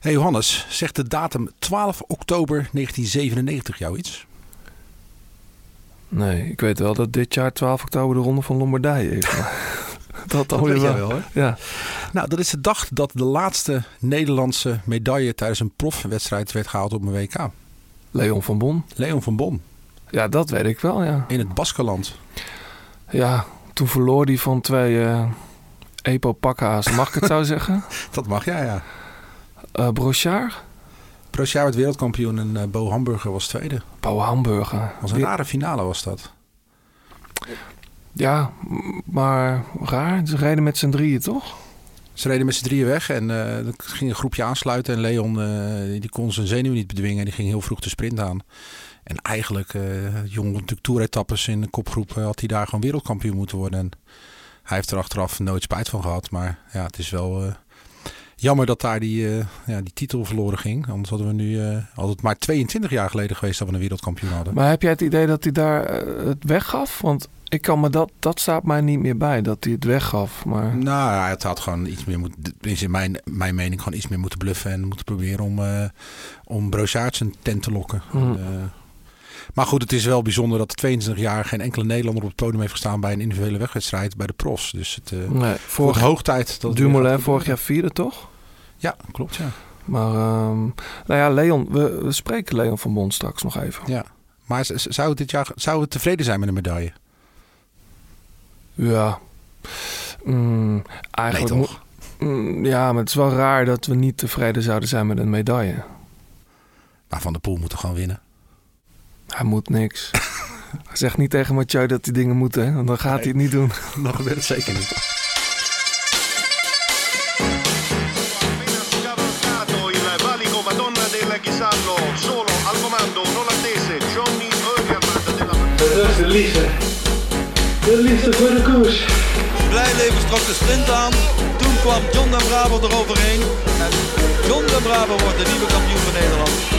Hey Johannes, zegt de datum 12 oktober 1997 jou iets? Nee, ik weet wel dat dit jaar 12 oktober de Ronde van Lombardije is. dat dat weet wel. wel hoor. Ja. Nou, dat is de dag dat de laatste Nederlandse medaille tijdens een profwedstrijd werd gehaald op een WK. Leon van Bon. Leon van Bon. Ja, dat weet ik wel, ja. In het Baskeland. Ja, toen verloor hij van twee uh, Epo-pakha's. Mag ik het zo zeggen? Dat mag, ja, ja. Uh, Brochard? Brochard werd wereldkampioen en uh, Bo Hamburger was tweede. Bo Hamburger. Was een rare finale was dat. Ja, maar raar. Ze reden met z'n drieën, toch? Ze reden met z'n drieën weg en uh, ging een groepje aansluiten. En Leon uh, die kon zijn zenuwen niet bedwingen. En die ging heel vroeg de sprint aan. En eigenlijk, uh, jong natuurlijk toeretappes in de kopgroep, had hij daar gewoon wereldkampioen moeten worden. En hij heeft er achteraf nooit spijt van gehad. Maar ja, het is wel jammer dat daar die, ja, die titel verloren ging. Anders hadden we nu, had het maar 22 jaar geleden geweest dat we een wereldkampioen hadden. Maar heb jij het idee dat hij daar het weggaf? Want ik kan me dat, dat staat mij niet meer bij, dat hij het weggaf. Maar... Nou, het had gewoon iets meer moeten, is in mijn, mijn mening, gewoon iets meer moeten bluffen en moeten proberen om, uh, om zijn tent te lokken. Mm. Maar goed, het is wel bijzonder dat 22 jaar geen enkele Nederlander op het podium heeft gestaan bij een individuele wegwedstrijd bij de profs. Dus het uh, nee, hoog tijd. Dat Dumoulin vorig jaar vierde, toch? Ja, klopt, ja. Maar, um, nou ja, Leon, we, we spreken Leon van Bond straks nog even. Ja, maar zou het dit jaar zou het tevreden zijn met een medaille? Ja. Mm, eigenlijk nee, toch? Mm, ja, maar het is wel raar dat we niet tevreden zouden zijn met een medaille. Maar Van der Poel moet er gewoon winnen. Hij moet niks. zeg niet tegen Mathieu dat die dingen moeten, hè? want dan gaat nee, hij het niet doen. Dan gebeurt het zeker niet. Dat is de liefde. De liefde voor de koers. Blijleven trok de sprint aan. Toen kwam John den Braber eroverheen. En John den Braber wordt de nieuwe kampioen van Nederland.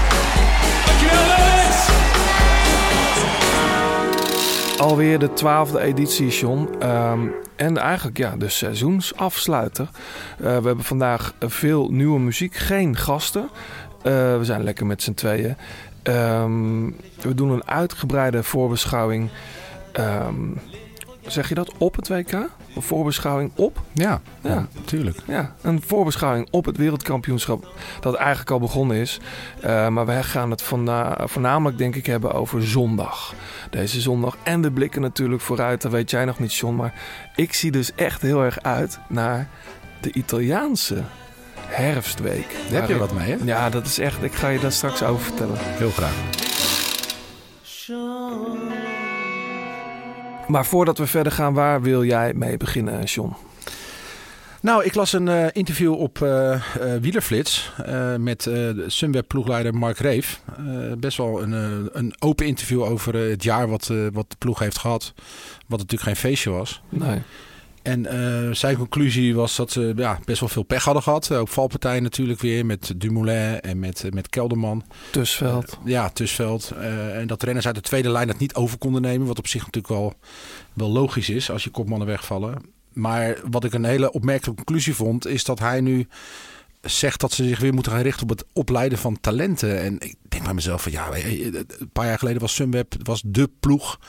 Alweer de twaalfde editie, John. Um, en eigenlijk ja, de seizoensafsluiter. Uh, we hebben vandaag veel nieuwe muziek, geen gasten. Uh, we zijn lekker met z'n tweeën. Um, we doen een uitgebreide voorbeschouwing. Um, zeg je dat op het WK? Een voorbeschouwing op? Ja, ja, natuurlijk. Ja, een voorbeschouwing op het wereldkampioenschap dat eigenlijk al begonnen is. Uh, maar we gaan het voornamelijk denk ik hebben over zondag. Deze zondag. En we blikken natuurlijk vooruit, dat weet jij nog niet John. Maar ik zie dus echt heel erg uit naar de Italiaanse herfstweek. Daar heb je wat mee, hè? Ja, dat is echt. Ik ga je daar straks over vertellen. Heel graag. Maar voordat we verder gaan, waar wil jij mee beginnen, John? Nou, ik las een uh, interview op uh, uh, Wielerflits met de Sunweb-ploegleider Mark Reef. best wel een, een open interview over het jaar wat, wat de ploeg heeft gehad. Wat natuurlijk geen feestje was. Nee. En zijn conclusie was dat ze ja, best wel veel pech hadden gehad. Ook valpartijen natuurlijk weer met Dumoulin en met, met Kelderman. Tusveld. ja, Tusveld. en dat renners uit de tweede lijn dat niet over konden nemen. Wat op zich natuurlijk wel, wel logisch is als je kopmannen wegvallen. Maar wat ik een hele opmerkelijke conclusie vond, is dat hij nu zegt dat ze zich weer moeten gaan richten op het opleiden van talenten. En ik denk bij mezelf van ja, een paar jaar geleden was Sunweb was de ploeg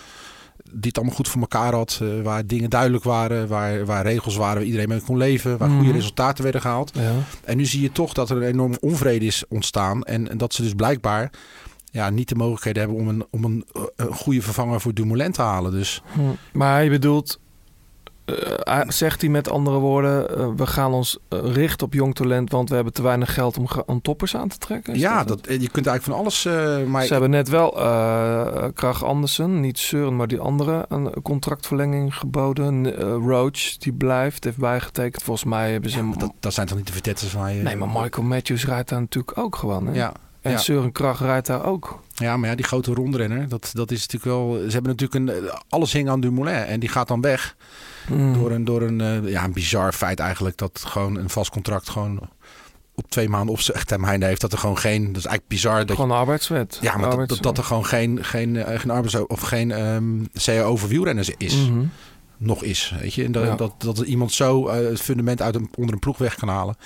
die het allemaal goed voor elkaar had. Uh, waar dingen duidelijk waren, waar, waar regels waren waar iedereen mee kon leven. Waar goede resultaten werden gehaald. Ja. En nu zie je toch dat er een enorme onvrede is ontstaan. En, en dat ze dus blijkbaar ja, niet de mogelijkheden hebben om een, om een, een goede vervanger voor Dumoulin te halen. Dus. Hm. Maar je bedoelt uh, zegt hij met andere woorden, uh, we gaan ons richten op jong talent, want we hebben te weinig geld om, om toppers aan te trekken? Ja, dat, je kunt eigenlijk van alles. Maar Ze hebben net wel Krach Andersen, niet Søren, maar die andere, een contractverlenging geboden. Roach, die blijft, heeft bijgetekend. Volgens mij hebben ze. Ja, dat, dat zijn toch niet de vertetters van je. Nee, maar Michael Matthews rijdt daar natuurlijk ook gewoon. Hè? Ja. En ja. Søren Krach rijdt daar ook. Ja, maar ja, die grote rondrenner, dat, dat is natuurlijk wel... Ze hebben natuurlijk een... Alles hing aan Dumoulin en die gaat dan weg. Mm. Door een, door een, eh, ja, een bizar feit eigenlijk. Dat gewoon een vast contract gewoon op twee maanden op zijn termijn heeft. Dat er gewoon geen... Dat is eigenlijk bizar. Dat Gewoon arbeidswet. ja, maar dat, dat, Arbeids- dat er gewoon geen, geen, geen arbeids- of geen ehm CAO voor wielrenners is. Mhm. Nog is, weet je. En dat, Ja. dat, dat iemand zo eh, het fundament uit een, onder een ploeg weg kan halen.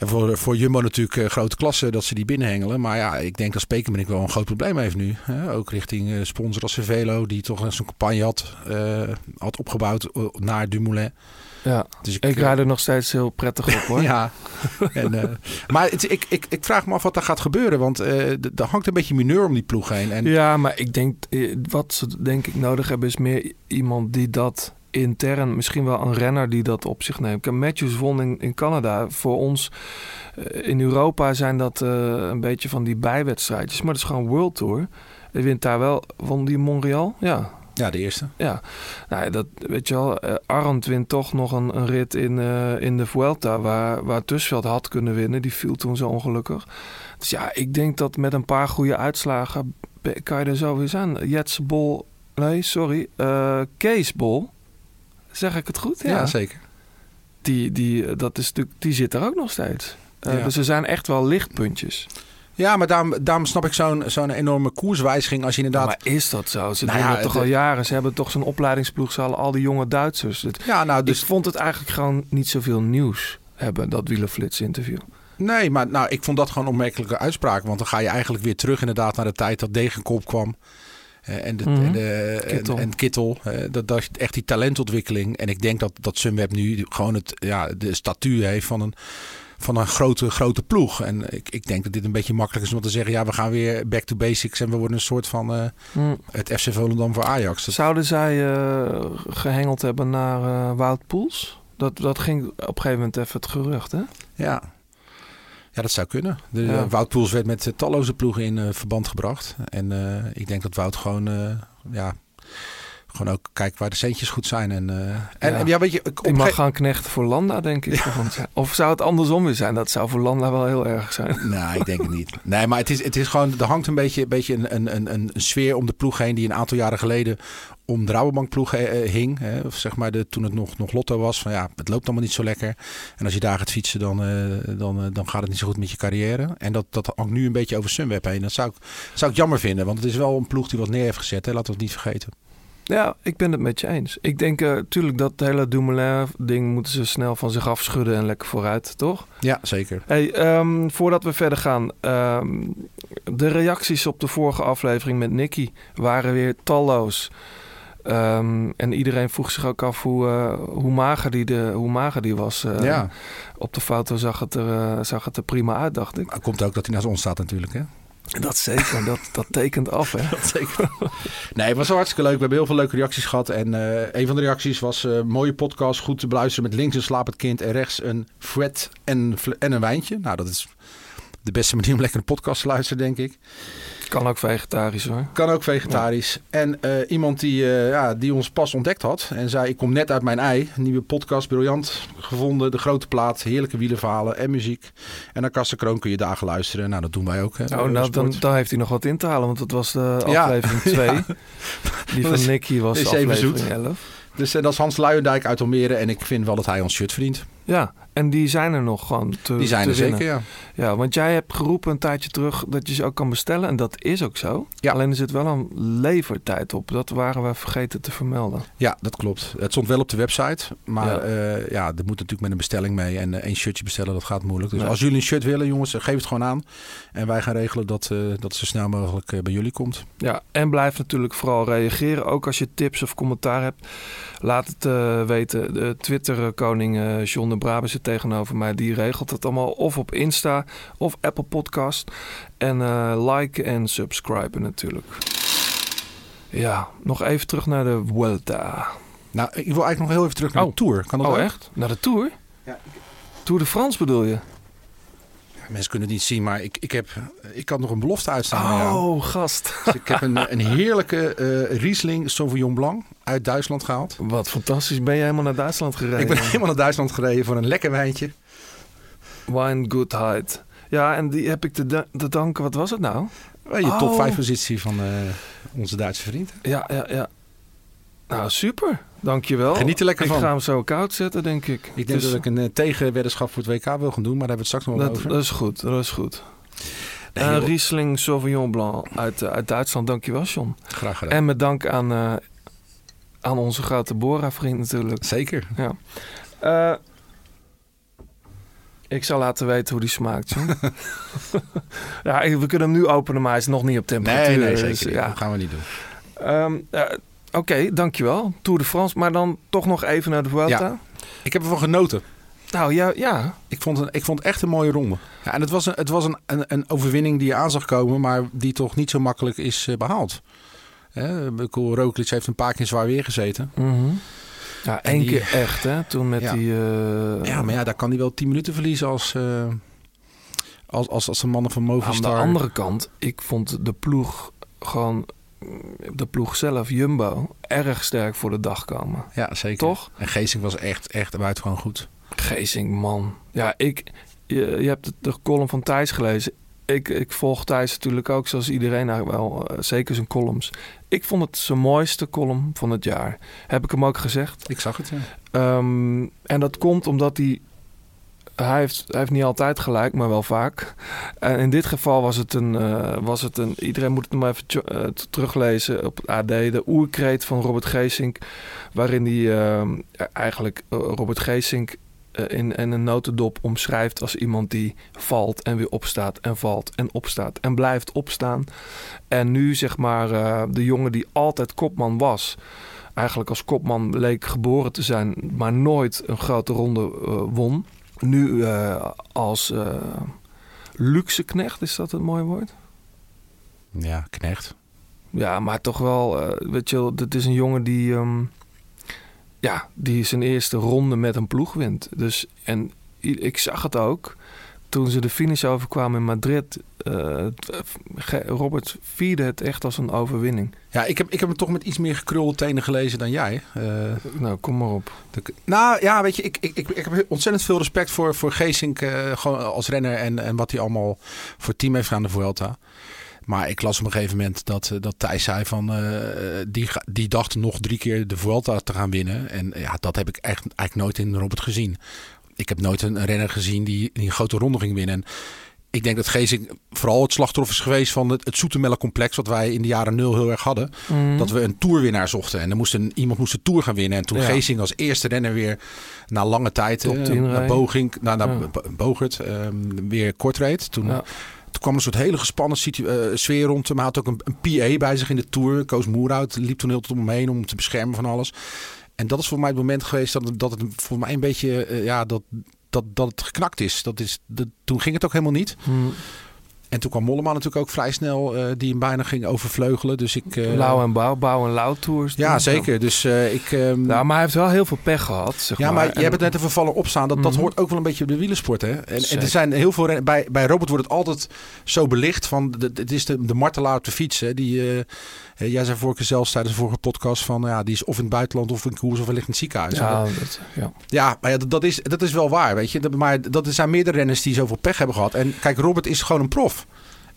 En voor, voor Jumbo natuurlijk eh, grote klasse dat ze die binnenhengelen. Maar ja, ik denk dat Spekerbrink wel een groot probleem heeft nu. Hè? Ook richting eh, sponsor als Cervelo, die toch een campagne had, eh, had opgebouwd naar Dumoulin. Ja, Dus ik rijd er nog steeds heel prettig op hoor. Ja, en, maar het, ik, ik, ik vraag me af wat er gaat gebeuren. Want d- er hangt een beetje mineur om die ploeg heen. En Ja, maar ik denk, wat ze denk ik nodig hebben is meer iemand die dat intern, misschien wel een renner die dat op zich neemt. Matthews won in, in Canada. Voor ons eh, in Europa zijn dat eh, een beetje van die bijwedstrijdjes, maar dat is gewoon World Tour. Hij wint daar wel, won die Montreal? Ja, ja, de eerste. ja, nou, dat weet je wel. eh, Arndt wint toch nog een, een rit in, in de Vuelta waar, waar Tussveld had kunnen winnen. Die viel toen zo ongelukkig. Dus ja, ik denk dat met een paar goede uitslagen kan je er zo weer zijn. Jets Bol, nee, sorry, eh Kees Bol. Zeg ik het goed? Ja, zeker. Die, die, dat is natuurlijk, die zit er ook nog steeds. Eh, Ja. Dus er zijn echt wel lichtpuntjes. Ja, maar daarom, daarom snap ik zo'n zo'n enorme koerswijziging als je inderdaad... maar is dat zo? Ze Nou doen ja, dat toch de- al jaren. Ze hebben toch zo'n opleidingsploeg. Ze halen al die jonge Duitsers. Het- ja, nou, Dus ik vond het eigenlijk gewoon niet zoveel nieuws hebben, dat wielerflits interview. Nee, maar nou, ik vond dat gewoon een opmerkelijke uitspraak. Want dan ga je eigenlijk weer terug inderdaad naar de tijd dat Degenkop kwam. Eh, en, de, Mhm. en, de, Kittel. en, en Kittel. eh, dat, dat is echt die talentontwikkeling. En ik denk dat, dat Sunweb nu gewoon het, ja, de statuur heeft van een, van een grote, grote ploeg. En ik, ik denk dat dit een beetje makkelijk is om te zeggen... ja, we gaan weer back to basics en we worden een soort van eh, het FC Volendam voor Ajax. Zouden zij eh, gehengeld hebben naar eh, Wout Poels? Dat, dat ging op een gegeven moment even het gerucht, hè? Ja. Ja, dat zou kunnen. De, Ja. Wout Poels werd met talloze ploegen in eh, verband gebracht. En eh, ik denk dat Wout gewoon, eh, ja, gewoon ook kijkt waar de centjes goed zijn. En, eh, en, Ja. en ja, weet je, ik- mag gaan knechten voor Landa, denk ik. Of zou het andersom weer zijn? Dat zou voor Landa wel heel erg zijn. Nee, ik denk het niet. Nee, maar het is, het is gewoon, er hangt een beetje, een, beetje een, een, een, een sfeer om de ploeg heen die een aantal jaren geleden om de Rabobank ploeg eh, eh, hing. Hè, of zeg maar de, toen het nog, nog Lotto was. Van ja, het loopt allemaal niet zo lekker. En als je daar gaat fietsen, dan, dan, dan gaat het niet zo goed met je carrière. En dat, dat hangt nu een beetje over Sunweb heen. Dat zou ik, zou ik jammer vinden, want het is wel een ploeg die wat neer heeft gezet. Hè, laten we het niet vergeten. Ja, ik ben het met je eens. Ik denk natuurlijk dat het hele Dumoulin-ding moeten ze snel van zich afschudden en lekker vooruit, toch? Ja, zeker. Hey, ehm, voordat we verder gaan, ehm, de reacties op de vorige aflevering met Nicky waren weer talloos. Ehm, en iedereen vroeg zich ook af hoe, eh, hoe, mager, die de, hoe mager die was. Eh, ja, Op de foto zag het, er, eh, zag het er prima uit, dacht ik. maar het komt ook dat hij naast ons staat natuurlijk. Hè? Dat zeker, dat, dat tekent af, hè? Zeker. Nee, het was hartstikke leuk. We hebben heel veel leuke reacties gehad. En eh, een van de reacties was eh, mooie podcast. Goed te beluisteren met links een slapend kind en rechts een fret en, en een wijntje. Nou, dat is de beste manier om lekker een podcast te luisteren, denk ik. Kan ook vegetarisch, hoor. Kan ook vegetarisch. En eh, iemand die, eh, ja, die ons pas ontdekt had en zei: Ik kom net uit mijn ei. Nieuwe podcast, briljant gevonden. De grote plaat, heerlijke wielerverhalen en muziek. En naar Kasten Kroon kun je dagen luisteren. Nou, dat doen wij ook. Hè, Oh, nou, dan, dan heeft hij nog wat in te halen, want dat was de aflevering 2. Die van Nicky was is aflevering zoet. 11. Dus eh, dat is Hans Luijendijk uit Almere. En ik vind wel dat hij ons shirt verdient. Ja, en die zijn er nog gewoon te Die zijn te er winnen. zeker, ja. Ja, want jij hebt geroepen een tijdje terug dat je ze ook kan bestellen. En dat is ook zo. Ja. Alleen er zit wel een levertijd op. Dat waren we vergeten te vermelden. Ja, dat klopt. Het stond wel op de website. Maar Ja. ja, ja er moet natuurlijk met een bestelling mee. En eh, één shirtje bestellen, dat gaat moeilijk. Dus als jullie een shirt willen, jongens, eh, geef het gewoon aan. En wij gaan regelen dat, eh, dat het zo snel mogelijk bij jullie komt. Ja, en blijf natuurlijk vooral reageren. Ook als je tips of commentaar hebt. Laat het weten. De Twitter-koning John de zit tegenover mij. Die regelt het allemaal of op Insta of Apple Podcast. En eh, like en subscribe natuurlijk. Ja, nog even terug naar de Vuelta. Nou, ik wil eigenlijk nog heel even terug naar Oh. de Tour. Kan dat Oh, ook? echt? Naar de Tour? Ja. Tour de France bedoel je? Mensen kunnen het niet zien, maar ik, ik, heb, ik had nog een belofte uitstaan. Oh, gast. Dus ik heb een, een heerlijke eh Riesling Sauvignon Blanc uit Duitsland gehaald. Wat fantastisch. Ben je helemaal naar Duitsland gereden? Ik ben helemaal naar Duitsland gereden voor een lekker wijntje. Wine Goodheid. Ja, en die heb ik te, da- te danken. Wat was het nou? Eh, Je top Oh. 5 positie van eh, onze Duitse vriend. Ja, ja, ja. Nou, super. Dankjewel. Geniet er lekker ik van. ga hem zo koud zetten, denk ik. Ik denk Dus dat ik een eh, tegenweddenschap voor het WK wil gaan doen, maar daar hebben we het straks nog dat, over. dat is goed, dat is goed. Nee, Eh. Riesling Sauvignon Blanc uit, eh, uit Duitsland. Dankjewel, John. Graag gedaan. En met dank aan, aan onze grote Bora-vriend natuurlijk. Zeker. Eh, ik zal laten weten hoe die smaakt, John. ja, ik- we kunnen hem nu openen, maar hij is nog niet op temperatuur. Nee, nee, dus, zeker. ja. Dat gaan we niet doen. Ehm, eh, Oké, dankjewel. Tour de France. Maar dan toch nog even naar de Vuelta. Ja. Ik heb ervan genoten. Nou ja, ja. Ik vond, een, ik vond het echt een mooie ronde. Ja, en het was, een, het was een, een, een overwinning die je aan zag komen, maar die toch niet zo makkelijk is eh, behaald. Kool Roglic heeft een paar keer zwaar weer gezeten. Mhm. Ja, één die- keer echt, hè? Toen met Ja. die... eh, Ja, maar ja, daar kan hij wel 10 minuten verliezen als, eh, als, als, als de mannen van Aan de Movistar. andere kant, ik vond de ploeg gewoon... De ploeg zelf, Jumbo, erg sterk voor de dag komen. Ja, zeker. Toch? En Geesink was echt, echt buitengewoon goed. Geesink, man. Ja, ik... Je, je hebt de column van Thijs gelezen. Ik, ik volg Thijs natuurlijk ook, zoals iedereen eigenlijk wel. eh, zeker zijn columns. Ik vond het zijn mooiste column van het jaar. Heb ik hem ook gezegd. Ik zag het, ja. Ehm, en dat komt omdat hij. Hij heeft, heeft niet altijd gelijk, maar wel vaak. En in dit geval was het een. eh, was het een iedereen moet het nog maar even eh, teruglezen op het AD. De oerkreet van Robert Geesink. Waarin hij ehm, eigenlijk eh, Robert Geesink eh, in, in een notendop omschrijft als iemand die valt en weer opstaat en valt en opstaat en blijft opstaan. En nu zeg maar eh, de jongen die altijd kopman was eigenlijk als kopman leek geboren te zijn, maar nooit een grote ronde eh, won. Nu eh, als eh luxe knecht, is dat een mooi woord? Ja, knecht. Ja, maar toch wel, eh, weet je dit is een jongen die, ehm, ja, die zijn eerste ronde met een ploeg wint. Dus, en ik zag het ook toen ze de finish overkwamen in Madrid. Ge- Robert vierde het echt als een overwinning. Ja, ik heb, ik heb hem toch met iets meer gekrulde tenen gelezen dan jij. Eh, Nou, kom maar op. de- nou ja, weet je, ik, ik, ik, ik heb ontzettend veel respect voor, voor Geesink eh, gewoon als renner en, en wat hij allemaal voor team heeft gedaan de Vuelta. Maar ik las op een gegeven moment dat, dat Thijs zei van die, die dacht nog drie keer de Vuelta te gaan winnen. En ja, dat heb ik echt, eigenlijk nooit in Robert gezien. Ik heb nooit een, een renner gezien die, die een grote ronde ging winnen. En ik denk dat Geesink vooral het slachtoffer is geweest van het, het Zoetemelk-complex... wat wij in de jaren nul heel erg hadden. Dat we een toerwinnaar zochten. En er moest een, iemand moest de tour gaan winnen. En toen Ja. Als eerste renner weer na lange tijd... Eh, 10 naar. Boging, naar, naar Ja. Bogert, ehm, weer kort reed. Toen, Ja. toen kwam een soort hele gespannen eh, sfeer rond hem. Hij had ook een, een PA bij zich in de tour. Koos Moerhout liep toen heel tot om hem heen om hem te beschermen van alles. En dat is voor mij het moment geweest dat, het- dat het voor mij een beetje... eh, ja, dat, dat, dat het geknakt is. Dat is dat, toen ging het ook helemaal niet. Hm. En toen kwam Mollema natuurlijk ook vrij snel... eh, die hem bijna ging overvleugelen. Dus ik... eh, Lauw en Bouw, Bouw en Lauw tours. ja, zeker. Dus ik... Ja, maar hij heeft wel heel veel pech gehad, zeg ja, maar. maar je hebt het net even vallen opstaan. Dat, dat Mhm. hoort ook wel een beetje bij de wielersport. Hè? En, er zijn heel veel bij, bij Robert wordt het altijd zo belicht van de- het is de, de martelaar op de fiets. Hè? Die, jij zei vorige zelfs tijdens de vorige podcast van ja, die is of in het buitenland of in koers of ligt in het ziekenhuis. Ja, Ja, dat, ja. ja maar ja, dat, dat, is, dat is wel waar, weet je. Dat- Maar dat er zijn meerdere renners die zoveel pech hebben gehad. En kijk, Robert is gewoon een prof.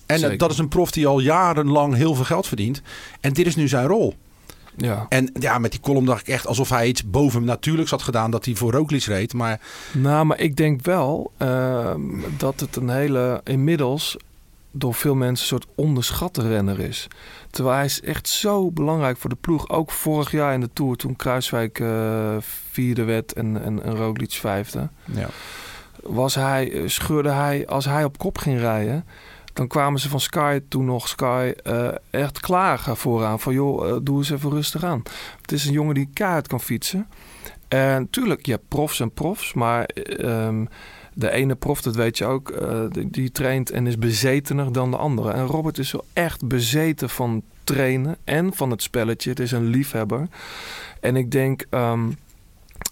En eh, Zeker. dat is een prof die al jarenlang heel veel geld verdient. En dit is nu zijn rol. ja. En ja, met die column dacht ik echt alsof hij iets boven natuurlijks had gedaan dat hij voor Roglic reed. Maar Nou, maar ik denk wel ehm, dat het een hele, inmiddels door veel mensen een soort onderschatte renner is. Terwijl hij is echt zo belangrijk voor de ploeg. Ook vorig jaar in de Tour toen Kruiswijk eh, vierde werd en, en, en Roglic vijfde. ja. was hij, eh, scheurde hij, als hij op kop ging rijden, dan kwamen ze van Sky, toen nog Sky, eh, echt klagen vooraan. Van joh, doe eens even rustig aan. Het is een jongen die kaart kan fietsen. En tuurlijk, je hebt profs en profs, maar eh, ehm, de ene prof, dat weet je ook, eh, die, die traint en is bezetener dan de andere. En Robert is wel echt bezeten van trainen en van het spelletje. Het is een liefhebber. En ik denk, ehm,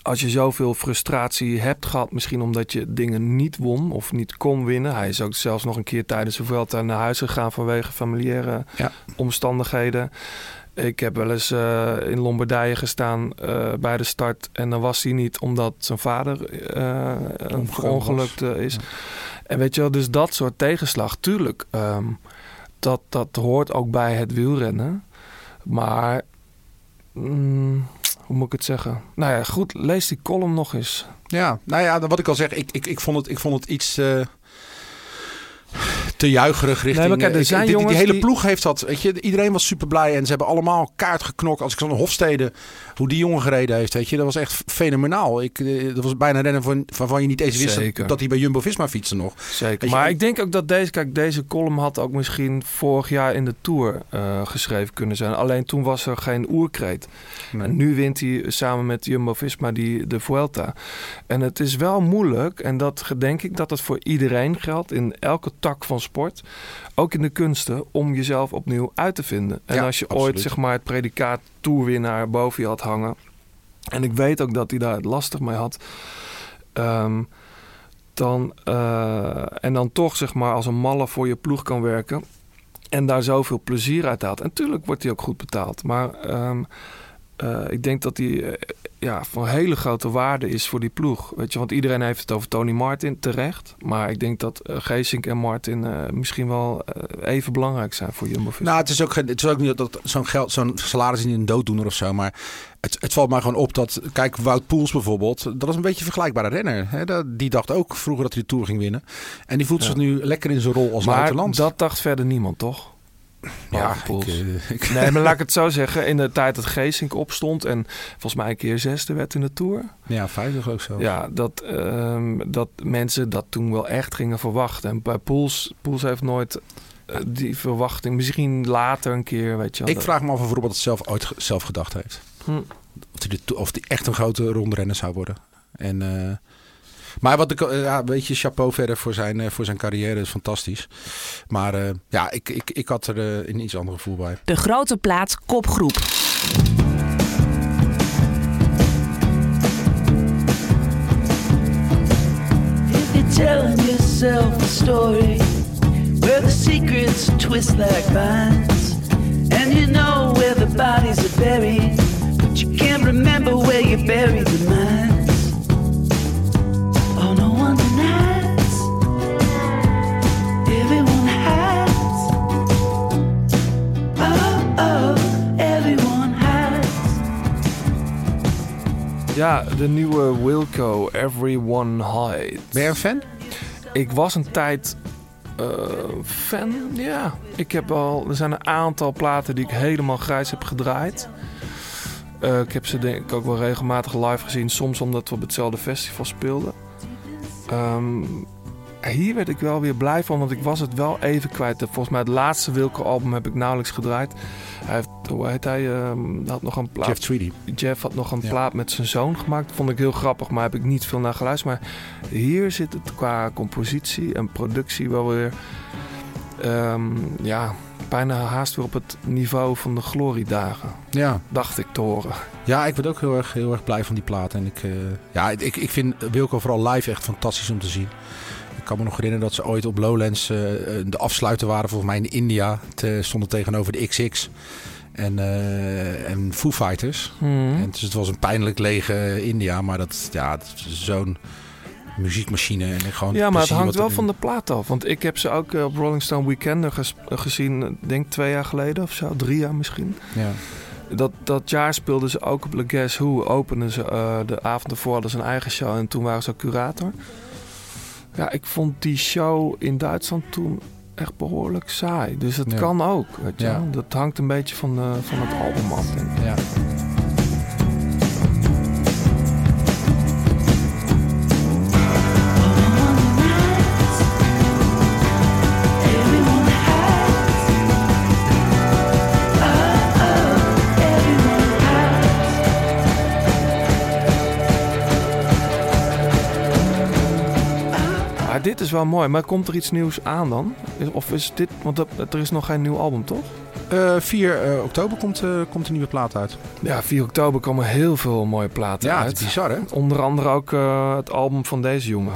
als je zoveel frustratie hebt gehad, misschien omdat je dingen niet won of niet kon winnen. Hij is ook zelfs nog een keer tijdens de Vuelta naar huis gegaan vanwege familiaire Ja. omstandigheden. Ik heb wel eens eh, in Lombardije gestaan eh, bij de start en dan was hij niet omdat zijn vader eh Omgekomen ongelukt eh, is. Ja. En weet je wel, dus dat soort tegenslag, tuurlijk. ehm, dat, dat hoort ook bij het wielrennen. Maar, mm, hoe moet ik het zeggen? Nou ja, goed, lees die column nog eens. Ja, nou ja, wat ik al zeg, ik, ik, ik, vond, het, ik vond het iets te juicherig richting... Nee, maar kijk, er eh, ik- zijn die, hele die- ploeg heeft dat, weet je. Iedereen was super blij en ze hebben allemaal kaart geknokt. Als ik zo'n Hofstede, hoe die jongen gereden heeft, weet je. Dat was echt fenomenaal. Ik, eh, dat was bijna rennen van, waarvan je niet eens wist Zeker. dat hij bij Jumbo-Visma fietste nog. Zeker. Je, Maar ik denk ook dat deze, kijk, deze column had ook misschien vorig jaar in de Tour eh, geschreven kunnen zijn. Alleen toen was er geen oerkreet. En nu wint hij samen met Jumbo-Visma die, de Vuelta. En het is wel moeilijk, en dat denk ik dat het voor iedereen geldt, in elke tak van sport, ook in de kunsten, om jezelf opnieuw uit te vinden. En Ja, als je absoluut. ooit zeg maar, het predicaat toerwinnaar boven je had hangen, en ik weet ook dat hij daar het lastig mee had, ehm, dan, eh, en dan toch zeg maar als een malle voor je ploeg kan werken en daar zoveel plezier uit haalt. En natuurlijk wordt hij ook goed betaald, maar ehm, eh, ik denk dat hij eh, ja, van hele grote waarde is voor die ploeg. Weet je, want iedereen heeft het over Tony Martin terecht. Maar ik denk dat eh, Geesink en Martin misschien wel even belangrijk zijn voor Jumbo-Visma. Nou, het is ook, het is ook niet dat zo'n geld, zo'n salaris is niet een dooddoener of zo. Maar het, het valt mij gewoon op dat, kijk, Wout Poels bijvoorbeeld, dat is een beetje een vergelijkbare renner. Hè? Dat- Die dacht ook vroeger dat hij de Tour ging winnen. En die voelt Ja. zich nu lekker in zijn rol als maar dat dacht verder niemand, toch? Ja, ik, eh, ik- Nee, maar laat ik het zo zeggen. In de tijd dat Geesink opstond en volgens mij een keer zesde werd in de Tour. ja, vijftig ook zo. Ja, dat, ehm, dat mensen dat toen wel echt gingen verwachten. En bij Poels, Poels heeft nooit eh, die verwachting. Misschien later een keer, weet je wel. Ik vraag me af of Robert het zelf ooit zelf gedacht heeft. Hm. Of hij, of hij echt een grote rondrenner zou worden. En, eh, maar wat ik, eh, ja, weet je, chapeau verder voor zijn, eh, voor zijn carrière is fantastisch. Maar eh, ja, ik, ik, ik had er eh, een iets ander gevoel bij. De grote plaat kopgroep. If you're telling yourself a story where the secrets twist like vines, and you know where the bodies are buried, but you can't remember where you buried the minds. Ja, de nieuwe Wilco, Everyone Hide. Ben jij een fan? Ik was een tijd eh, fan, ja. Ik heb al, er zijn een aantal platen die ik helemaal grijs heb gedraaid. Eh, ik heb ze denk ik ook wel regelmatig live gezien. Soms omdat we op hetzelfde festival speelden. Ehm, hier werd ik wel weer blij van, want ik was het wel even kwijt. Volgens mij het laatste Wilco-album heb ik nauwelijks gedraaid. Hij heeft, hoe heet hij, ehm, had nog een plaat. Jeff Tweedy. Jeff had nog een Ja. plaat met zijn zoon gemaakt. Vond ik heel grappig, maar heb ik niet veel naar geluisterd. Maar hier zit het qua compositie en productie wel weer... ehm, ja, bijna haast weer op het niveau van de gloriedagen. Ja. Dacht ik te horen. ja, ik werd ook heel erg, heel erg blij van die plaat. En ik, eh, ja, ik, ik vind Wilco vooral live echt fantastisch om te zien. Ik kan me nog herinneren dat ze ooit op Lowlands eh, de afsluiter waren, volgens mij in India. Te, stonden tegenover de XX en, eh, en Foo Fighters. En dus het was een pijnlijk lege India, maar dat, ja, zo'n muziekmachine. En gewoon Ja, maar het hangt wel van de plaat af. Want ik heb ze ook eh, op Rolling Stone Weekender eh, gezien, eh, denk twee jaar geleden of zo. Drie jaar misschien. Ja. Dat, dat jaar speelden ze ook op Le Guess Who. Openden ze eh, de avond ervoor hadden ze een eigen show. En toen waren ze ook curator. Ja, ik vond die show in Duitsland toen echt behoorlijk saai. Dus het Ja. kan ook, weet je Ja. Dat hangt een beetje van, eh, van het album af, denk ik. Ja. Is wel mooi. Maar komt er iets nieuws aan dan? Of is dit... Want er is nog geen nieuw album, toch? Eh, 4 eh, oktober komt, eh, komt een nieuwe plaat uit. Ja, 4 oktober komen heel veel mooie platen Ja, het uit. is bizar hè? Onder andere ook eh, het album van deze jongen.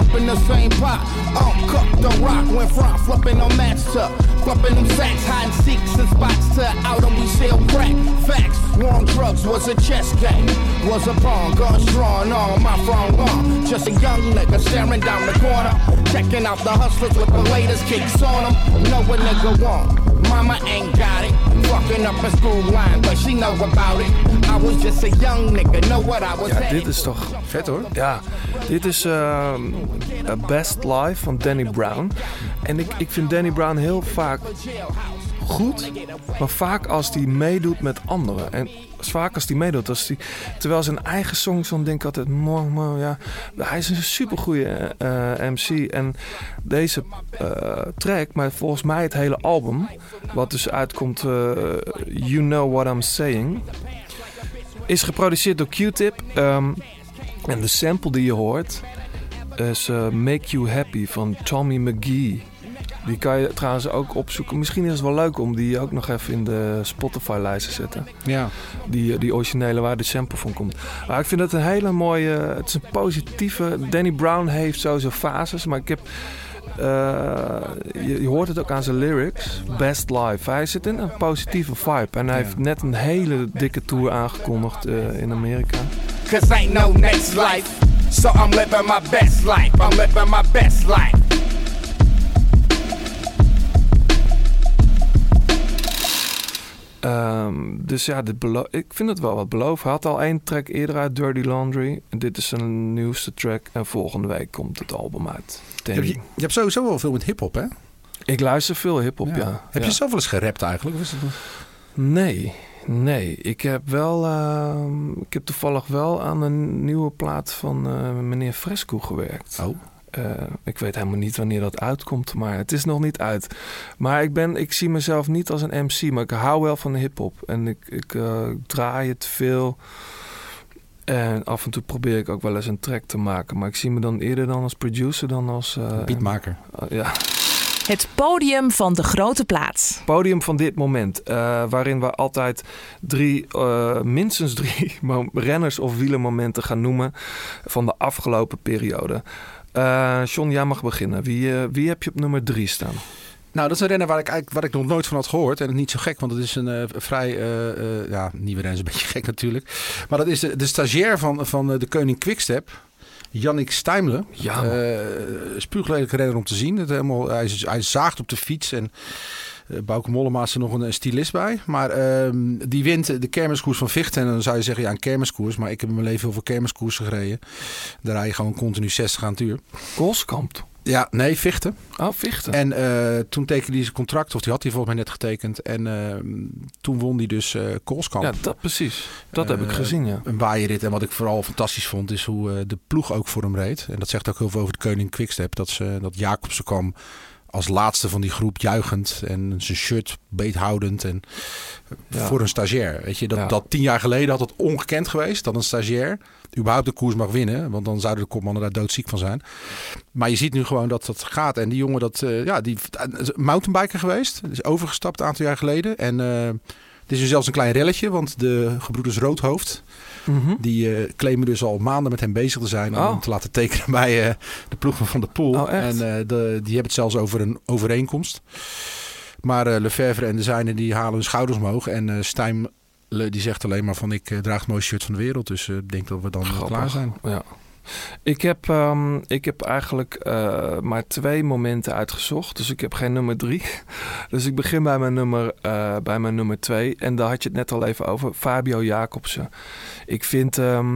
up in the same pot. I'm the rock, went from flipping on match tuck. Flipping them sacks, hiding seeks and spots to out and we sell crack. Facts, wrong drugs was a chess game. Was a pawn, guns drawn on my front arm. Just a young nigga staring down the corner. Checking out the hustlers with the latest kicks on them. No what nigga want. Mama ain't got it. Fucking up a school line, but she know about it. I was just a young nigga, know what I was Ja, dit is toch... Vet hoor. Ja, dit is ehm, eh, Best Life van Danny Brown. En ik, ik vind Danny Brown heel vaak goed, maar vaak als hij meedoet met anderen. En vaak als hij meedoet, als terwijl zijn eigen songs, dan denk ik altijd, mo, ja, hij is een supergoeie eh, MC. En deze eh, track, maar volgens mij het hele album, wat dus uitkomt, eh, You Know What I'm Saying, is geproduceerd door Q-Tip. Ehm, en de sample die je hoort is Make You Happy van Tommy McGee. Die kan je trouwens ook opzoeken. Misschien is het wel leuk om die ook nog even in de Spotify-lijst te zetten. Ja. Die, die originele waar de sample van komt. Maar ik vind het een hele mooie... Het is een positieve... Danny Brown heeft sowieso fases, maar ik heb... eh, je, je hoort het ook aan zijn lyrics. Best Life. Hij zit in een positieve vibe. En hij heeft net een hele dikke tour aangekondigd eh, in Amerika. Cause ain't no next life. So I'm living my best life. I'm living my best life. Ehm, dus ja, dit ik vind het wel wat beloven. Hij had al één track eerder uit, Dirty Laundry. En dit is zijn nieuwste track. En volgende week komt het album uit. Je, hebt- je hebt sowieso wel veel met hip-hop, hè? Ik luister veel hip-hop, ja. Heb Ja. je zelf wel eens gerapt eigenlijk? Of is het... Nee, nee. Ik heb wel. ehm, ik heb toevallig wel aan een nieuwe plaat van eh, meneer Fresco gewerkt. Oh. Eh, ik weet helemaal niet wanneer dat uitkomt, maar het is nog niet uit. Maar ik, ben, ik zie mezelf niet als een MC, maar ik hou wel van hip-hop. En ik, ik eh, draai het veel. En af en toe probeer ik ook wel eens een track te maken. Maar ik zie me dan eerder dan als producer dan als. eh, Beatmaker. ja. Het podium van de grote plaats. podium van dit moment. eh, waarin we altijd drie, eh, minstens drie renners of wielermomenten gaan noemen van de afgelopen periode. Eh John, jij mag beginnen. Wie, eh, wie heb je op nummer drie staan? Nou, dat is een renner waar ik, eigenlijk, waar ik nog nooit van had gehoord. En het niet zo gek, want het is een eh, vrij... ja, nieuwe renner is een beetje gek natuurlijk. Maar dat is de, de stagiair van, van de Koning Quickstep. Yannick Stuimle. Ja, renner om te zien. Het helemaal, hij, hij zaagt op de fiets en Bouke Mollema is er nog een, stylist bij. Maar ehm, die wint de kermiskoers van Vichten. En dan zou je zeggen, ja, een kermiskoers. Maar ik heb in mijn leven heel veel kermiskoersen gereden. Daar rij je gewoon continu 60 aan het uur. Koolskamp. Ja, nee, Vichten. Oh, Vichten. En eh, toen tekende hij zijn contract, of die had hij volgens mij net getekend. En ehm, toen won hij dus eh Koolskamp. ja, dat precies. Dat heb ik Eh, gezien, ja. Een waaierrit. En wat ik vooral fantastisch vond, is hoe eh, de ploeg ook voor hem reed. En dat zegt ook heel veel over de Koning Quickstep. Dat, ze, dat Jacobsen kwam als laatste van die groep juichend. En zijn shirt beethoudend. En Ja. voor een stagiair. Weet je, dat, Ja. dat tien jaar geleden had het ongekend geweest. Dat een stagiair überhaupt de koers mag winnen. Want dan zouden de kopmannen daar doodziek van zijn. Maar je ziet nu gewoon dat dat gaat. En die jongen, dat, eh, ja, die een mountainbiker geweest. Is overgestapt een aantal jaar geleden. En eh, het is nu zelfs een klein relletje. Want de gebroeders Roodhoofd, Mhm. die eh, claimen dus al maanden met hem bezig te zijn. Om Oh. hem te laten tekenen bij eh, de ploeg van der Poel. Oh, en eh, de, die hebben het zelfs over een overeenkomst. Maar Lefevre en de zijnen die halen hun schouders omhoog. En Stijn die zegt alleen maar van ik draag het mooiste shirt van de wereld. Dus ik denk dat we dan Grappig. klaar zijn. Ja. Ik heb, ehm, ik heb eigenlijk eh, maar twee momenten uitgezocht. Dus ik heb geen nummer drie. Dus ik begin bij mijn nummer, eh, bij mijn nummer twee. En daar had je het net al even over. Fabio Jacobsen. Ik vind eh,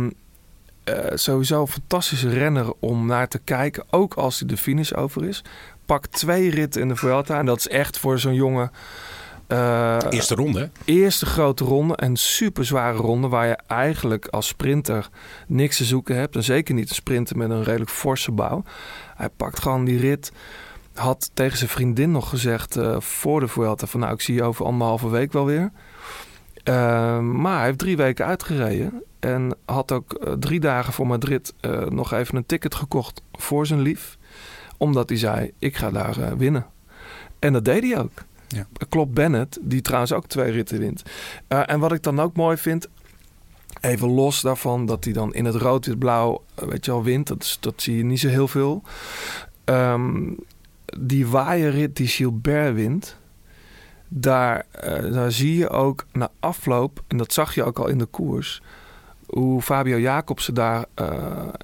sowieso een fantastische renner om naar te kijken. Ook als hij de finish over is. Pak twee ritten in de Vuelta. En dat is echt voor zo'n jongen... eh, Eerste ronde. eerste grote ronde en super zware ronde waar je eigenlijk als sprinter niks te zoeken hebt. En zeker niet een sprinter met een redelijk forse bouw. Hij pakt gewoon die rit. Had tegen zijn vriendin nog gezegd eh, voor de Vuelta van nou ik zie je over anderhalve week wel weer. Eh, maar hij heeft drie weken uitgereden. En had ook drie dagen voor Madrid nog even een ticket gekocht voor zijn lief. Omdat hij zei, ik ga daar winnen. En dat deed hij ook. Ja. Klopt Bennett, die trouwens ook twee ritten wint. Eh, en wat ik dan ook mooi vind, even los daarvan dat hij dan in het rood, wit, blauw, eh, weet je wel, wint. Dat, dat zie je niet zo heel veel. Ehm, die waaierrit die Gilbert wint, daar, eh, daar zie je ook na afloop, en dat zag je ook al in de koers, hoe Fabio Jacobsen daar eh,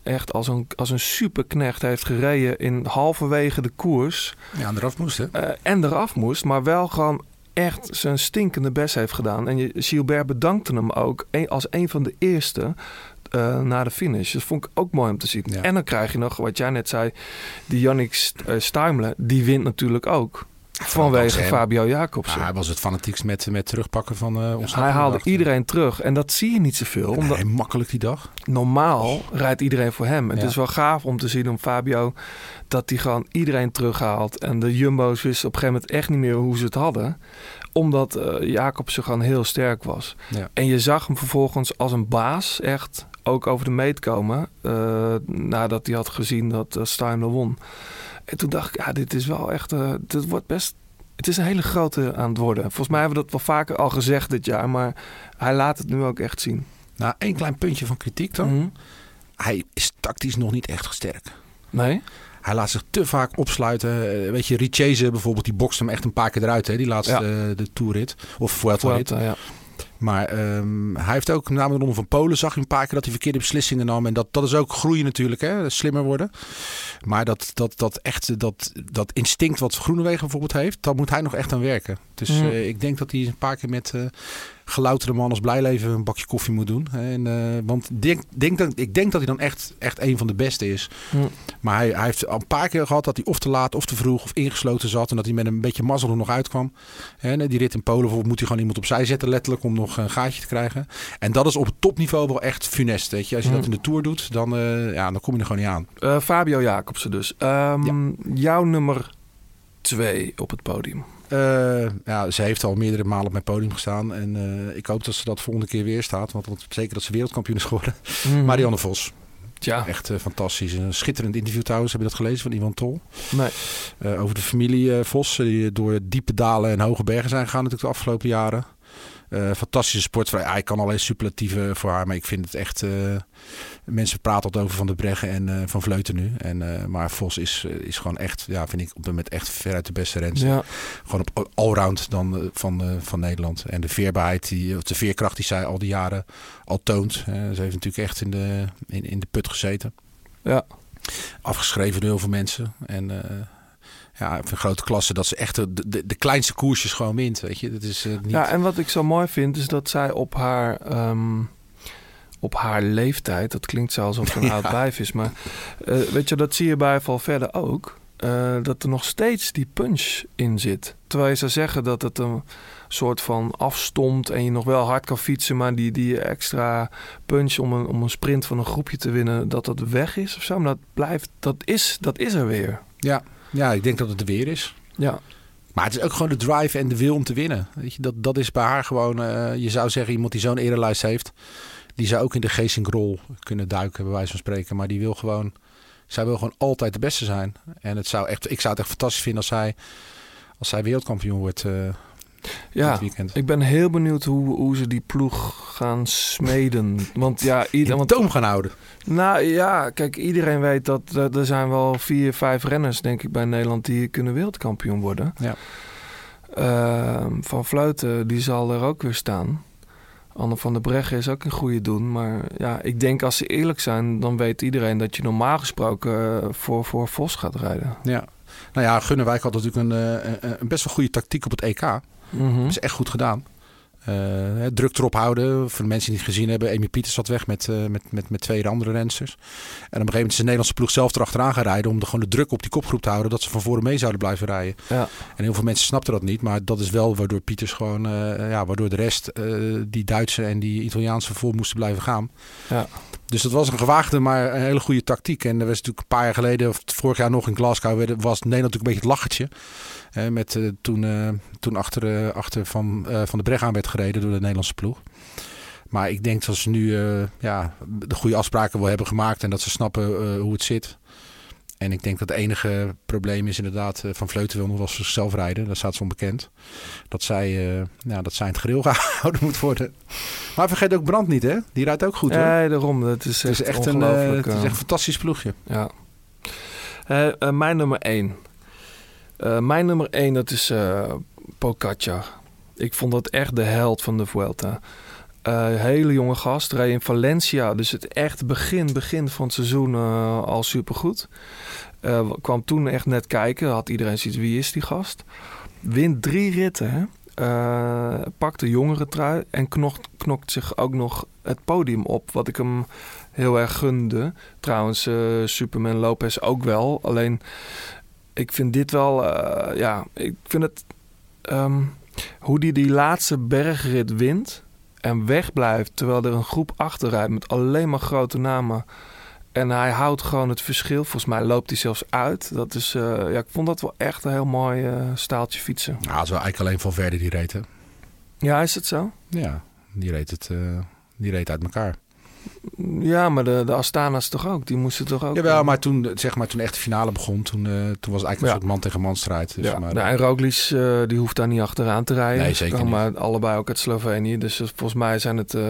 echt als een, als een superknecht heeft gereden in halverwege de koers. Ja, en eraf moest hè? Eh, en eraf moest, maar wel gewoon echt zijn stinkende best heeft gedaan. En je, Gilbert bedankte hem ook als een van de eerste eh na de finish. Dat vond ik ook mooi om te zien. Ja. En dan krijg je nog, wat jij net zei, die Yannick St- Stuimelen, die wint natuurlijk ook. Vanwege. Fabio Jacobsen. Ja, hij was het fanatiekst met, met terugpakken van eh ons. hij haalde iedereen terug. En dat zie je niet zoveel. Omdat Hij makkelijk die dag. normaal rijdt iedereen voor hem. En Het is wel gaaf om te zien om Fabio dat hij gewoon iedereen terughaalt. En de Jumbo's wisten op een gegeven moment echt niet meer hoe ze het hadden. Omdat eh Jacobsen gewoon heel sterk was. Ja. En je zag hem vervolgens als een baas echt ook over de meet komen. eh, nadat hij had gezien dat uh, Steiner won. En toen dacht ik, ja, dit is wel echt... eh, dit wordt best... Het is een hele grote aan het worden. Volgens mij hebben we dat wel vaker al gezegd dit jaar. Maar hij laat het nu ook echt zien. Nou, één klein puntje van kritiek dan. Mhm. Hij is tactisch nog niet echt sterk. Nee? Hij laat zich te vaak opsluiten. Eh, weet je, Richese bijvoorbeeld, die bokst hem echt een paar keer eruit. Hè, die laatste Ja. eh, de toerrit. Of Vuelta-rit. Vuelta, ja. Maar ehm, hij heeft ook, met name de Ronde van Polen, zag je een paar keer dat hij verkeerde beslissingen nam. En dat, dat is ook groeien natuurlijk, hè? slimmer worden. Maar dat, dat, dat, echt, dat, dat instinct wat Groenewegen bijvoorbeeld heeft, daar moet hij nog echt aan werken. Dus eh, ik denk dat hij een paar keer met eh gelouterde man als Blijleven een bakje koffie moet doen. En, eh, want denk, denk dat, ik denk dat hij dan echt, echt een van de beste is. Maar hij, hij heeft al een paar keer gehad dat hij of te laat of te vroeg of ingesloten zat. En dat hij met een beetje mazzel er nog uitkwam. En die rit in Polen bijvoorbeeld moet hij gewoon iemand opzij zetten letterlijk om nog een gaatje te krijgen. En dat is op het topniveau wel echt funest. Weet je. Als je dat in de Tour doet, dan, eh, ja, dan kom je er gewoon niet aan. Eh, Fabio Jacobsen dus. Ehm, Jouw nummer twee op het podium. Eh, ja, ze heeft al meerdere malen op mijn podium gestaan. En eh, ik hoop dat ze dat volgende keer weer staat. Want want zeker dat ze wereldkampioen is geworden. Mhm. Marianne Vos. Ja, Echt eh, fantastisch. Een schitterend interview trouwens. Heb je dat gelezen van Ivan Tol? nee. Over de familie Vos. Die door diepe dalen en hoge bergen zijn gegaan natuurlijk de afgelopen jaren. Eh, fantastische sportvrouw. Ja, ik kan alleen superlatieven voor haar. Maar ik vind het echt... eh, mensen praten altijd over Van de Breggen en eh, Van Vleuten nu. En, eh, maar Vos is, eh, is gewoon echt... Ja, vind ik op dit moment echt veruit de beste renster. Ja. Gewoon op allround dan eh, van, eh, van Nederland. En de veerbaarheid, die, of de veerkracht die zij al die jaren al toont. Eh, ze heeft natuurlijk echt in de, in, in de put gezeten. Ja. Afgeschreven door heel veel mensen. En eh, ja, een grote klasse dat ze echt de, de, de kleinste koersjes gewoon wint. Weet je, dat is eh, niet... ja, en wat ik zo mooi vind is dat zij op haar, ehm, op haar leeftijd, dat klinkt zo alsof ze een Ja. oud wijf is, maar eh, weet je, dat zie je bij Valverde ook. eh, dat er nog steeds die punch in zit. Terwijl je zou zeggen dat het een soort van afstomt en je nog wel hard kan fietsen, maar die, die extra punch om een, om een sprint van een groepje te winnen, dat dat weg is of zo. Maar dat blijft, dat is, dat is er weer. ja, ja, ik denk dat het er weer is. Ja, Maar het is ook gewoon de drive en de wil om te winnen. Weet je, dat, dat is bij haar gewoon... eh, je zou zeggen, iemand die zo'n erelijst heeft... die zou ook in de Geesink-rol kunnen duiken, bij wijze van spreken. Maar die wil gewoon... Zij wil gewoon altijd de beste zijn. En het zou echt, ik zou het echt fantastisch vinden als zij, als zij wereldkampioen wordt eh ja. dit weekend. Ik ben heel benieuwd hoe, hoe ze die ploeg gaan smeden. Want ja, ieder, In want, toom gaan houden. nou ja, kijk, iedereen weet dat er er zijn wel vier, vijf renners, denk ik, bij Nederland die kunnen wereldkampioen worden. Ja. Ehm, van Vleuten, die zal er ook weer staan. Anne van der Breggen is ook een goede doen. Maar ja, ik denk als ze eerlijk zijn, dan weet iedereen dat je normaal gesproken eh, voor, voor Vos gaat rijden. Ja. Nou ja, Gunnewijk had natuurlijk een, eh, een, een best wel goede tactiek op het EK. Dat Mhm. is echt goed gedaan. Eh, druk erop houden. Voor de mensen die het gezien hebben, Amy Pieters zat weg met, eh, met, met, met twee andere rensters. En op een gegeven moment is de Nederlandse ploeg zelf erachteraan gaan rijden... om de, gewoon de druk op die kopgroep te houden... dat ze van voren mee zouden blijven rijden. Ja. En heel veel mensen snapten dat niet. Maar dat is wel waardoor Pieters gewoon... eh, ja, waardoor de rest, die Duitse en die Italiaanse, voor moesten blijven gaan. Ja. Dus dat was een gewaagde, maar een hele goede tactiek. En er was natuurlijk een paar jaar geleden, of vorig jaar nog in Glasgow, was Nederland natuurlijk een beetje het lachertje. Eh, met, eh, toen, eh, toen achter, eh, achter van, van de Breg aan werd gereden door de Nederlandse ploeg. Maar ik denk dat ze nu ja, de goede afspraken wel hebben gemaakt en dat ze snappen hoe het zit. En ik denk dat het enige probleem is inderdaad, eh, Van Vleuten wil nog wel zichzelf rijden. Dat staat zo onbekend. Dat zij, eh, ja, dat zij in het grill gehouden moet worden. Maar vergeet ook Brand niet, hè? Die rijdt ook goed, hoor. Nee, daarom. Het is Het echt, is echt een, het is echt een fantastisch ploegje. Ja. Mijn nummer één. Mijn nummer 1, dat is Pogacar. Ik vond dat echt de held van de Vuelta. Eh, hele jonge gast, reed in Valencia. Dus het echt begin, begin van het seizoen eh, al supergoed. Eh, kwam toen echt net kijken. Had iedereen zoiets, wie is die gast? Wint drie ritten, hè? Pakt de jongere trui en knokt, knokt zich ook nog het podium op. Wat ik hem heel erg gunde. Trouwens, Superman Lopez ook wel. Alleen, ik vind dit wel... ja, ik vind het... ehm, hoe die die laatste bergrit wint en wegblijft... terwijl er een groep achterrijdt met alleen maar grote namen... En hij houdt gewoon het verschil. Volgens mij loopt hij zelfs uit. Dat is, eh, ja, ik vond dat wel echt een heel mooi eh, staaltje fietsen. Ja, het is wel eigenlijk alleen van verder die reed, hè? Ja, is het zo? Ja, die reed, het, eh, die reed uit elkaar. Ja, maar de, de Astana's toch ook? Die moesten toch ook... Jawel, maar toen, zeg maar, toen echt de finale begon, toen, eh, toen was het eigenlijk een Ja. soort man tegen man strijd. Dus, ja, maar, nou, en Roglic eh, die hoeft daar niet achteraan te rijden. Nee, zeker Ze komen allebei ook uit Slovenië. Dus eh, volgens mij zijn het, eh,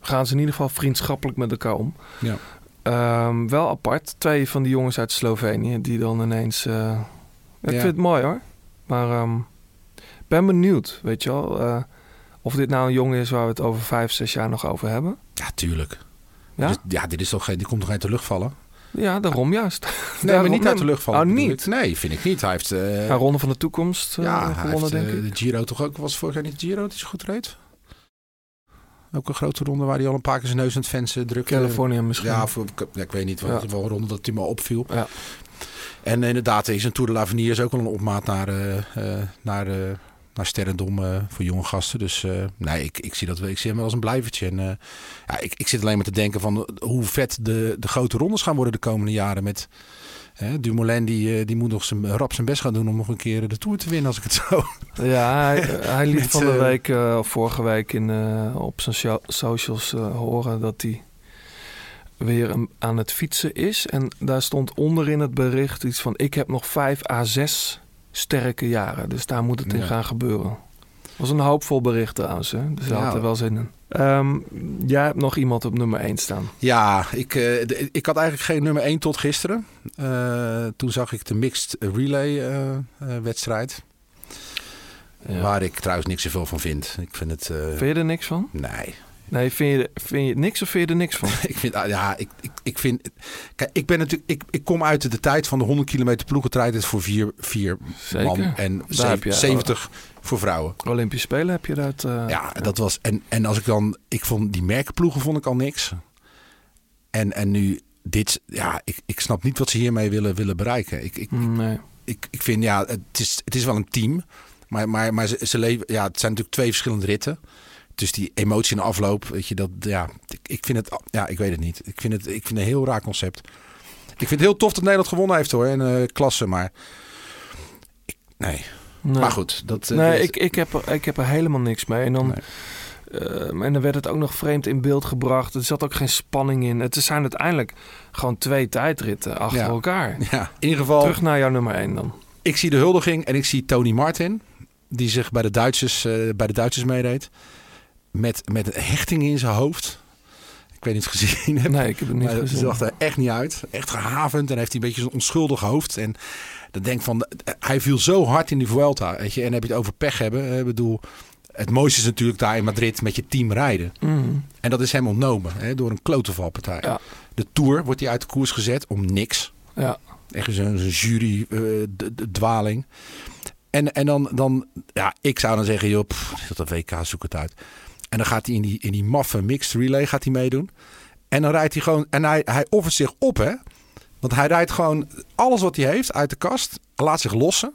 gaan ze in ieder geval vriendschappelijk met elkaar om. Ja. Ehm, wel apart. Twee van die jongens uit Slovenië die dan ineens... eh, ik vind het mooi hoor. Maar ehm, ik ben benieuwd, weet je wel. Of dit nou een jongen is waar we het over vijf, zes jaar nog over hebben. ja, tuurlijk. Ja? Dus, ja, dit is toch, geen- die komt toch uit de lucht vallen? Ja, daarom juist. Nee, Daarom- maar niet uit de lucht vallen. Oh, niet? Nee, vind ik niet. Hij heeft, Ja, Ronde van de Toekomst eh, ja, hij gewonnen, heeft denk eh, ik. de Giro toch ook. Was vorig jaar niet de Giro die zo goed reed? Ook een grote ronde waar hij al een paar keer zijn neus aan het vensen drukte. Californië misschien. Ja, voor, ja, ik weet niet. Ja. Was wel een ronde dat hij me opviel. Ja. En inderdaad, is een Tour de l'Avenir is ook wel een opmaat naar, eh, naar, naar sterrendom eh, voor jonge gasten. Dus eh, nee, ik, ik, zie dat, wel- ik zie hem wel als een blijvertje. En, eh, ja, ik, ik zit alleen maar te denken van hoe vet de, de grote rondes gaan worden de komende jaren. Met hè, Dumoulin, die, die moet nog zijn, rap zijn best gaan doen om nog een keer de Tour te winnen, als ik het zo... Ja, hij, hij liet Met, van de week, of vorige week in, op zijn so- socials horen dat hij weer aan het fietsen is. En daar stond onder in het bericht iets van... ik heb nog vijf à zes sterke jaren. Dus daar moet het in Ja. gaan gebeuren. was een hoopvol bericht trouwens. Hè? Dus Ja. had er wel zin in. Ehm, jij hebt nog iemand op nummer 1 staan. Ja, ik, eh, ik had eigenlijk geen nummer 1 tot gisteren. Eh, toen zag ik de mixed relay eh, wedstrijd. Ja. Waar ik trouwens niks zoveel van vind. Ik vind het... eh, Vind je er niks van? Nee. Nee, vind je, vind je niks of vind je er niks van? ik vind... ah, Ja, ik, ik, ik vind... Kijk, ik ben natuurlijk... Ik, ik kom uit de tijd van de 100 kilometer ploegentijd. Het voor vier, vier Zeker. man en Daar zeven- heb je- 70 voor vrouwen. Olympische Spelen heb je dat... eh, Ja, dat was. En, en als ik dan. Ik vond die merkenploegen vond ik al niks. En, en nu dit. Ja, ik, ik snap niet wat ze hiermee willen, willen bereiken. Ik, ik, Nee. ik, ik vind ja, het is, het is wel een team. Maar, maar, maar ze, ze leven. Ja, het zijn natuurlijk twee verschillende ritten. Dus die emotie in de afloop, weet je, dat ja, ik, ik vind het, ja, ik weet het niet. Ik vind het, ik vind het een heel raar concept. Ik vind het heel tof dat Nederland gewonnen heeft hoor, in eh klasse, maar ik, nee. Nee. Maar goed, dat. eh, Nee, dat- ik, ik, heb er, ik heb er helemaal niks mee. En dan, eh, en dan werd het ook nog vreemd in beeld gebracht. Er zat ook geen spanning in. Het zijn uiteindelijk gewoon twee tijdritten achter Ja. elkaar. Ja, in ieder geval. Terug naar jouw nummer 1 dan. Ik zie de huldiging en ik zie Tony Martin. Die zich bij de Duitsers, eh, bij de Duitsers meedeed. Met, met een hechting in zijn hoofd. Ik weet niet of je het gezien hebt. Nee, ik heb het niet Maar gezien. zag er echt niet uit. Echt gehavend. En heeft hij een beetje zo'n onschuldig hoofd. En dan denk van, hij viel zo hard in die Vuelta. Weet je. En dan heb je het over pech hebben. Ik bedoel, het mooiste is natuurlijk daar in Madrid met je team rijden. Mm. En dat is hem ontnomen hè, door een klotenvalpartij. Ja. De Tour wordt hij uit de koers gezet om niks. Ja. Echt zo'n zo'n jury eh. En, en dan, dan, ja, ik zou dan zeggen, joh, pff, dat een WK, zoek het uit. En dan gaat hij in die, in die maffe mixed relay gaat hij meedoen. En dan rijdt hij gewoon, en hij, hij offert zich op, hè. Want hij rijdt gewoon alles wat hij heeft uit de kast, laat zich lossen.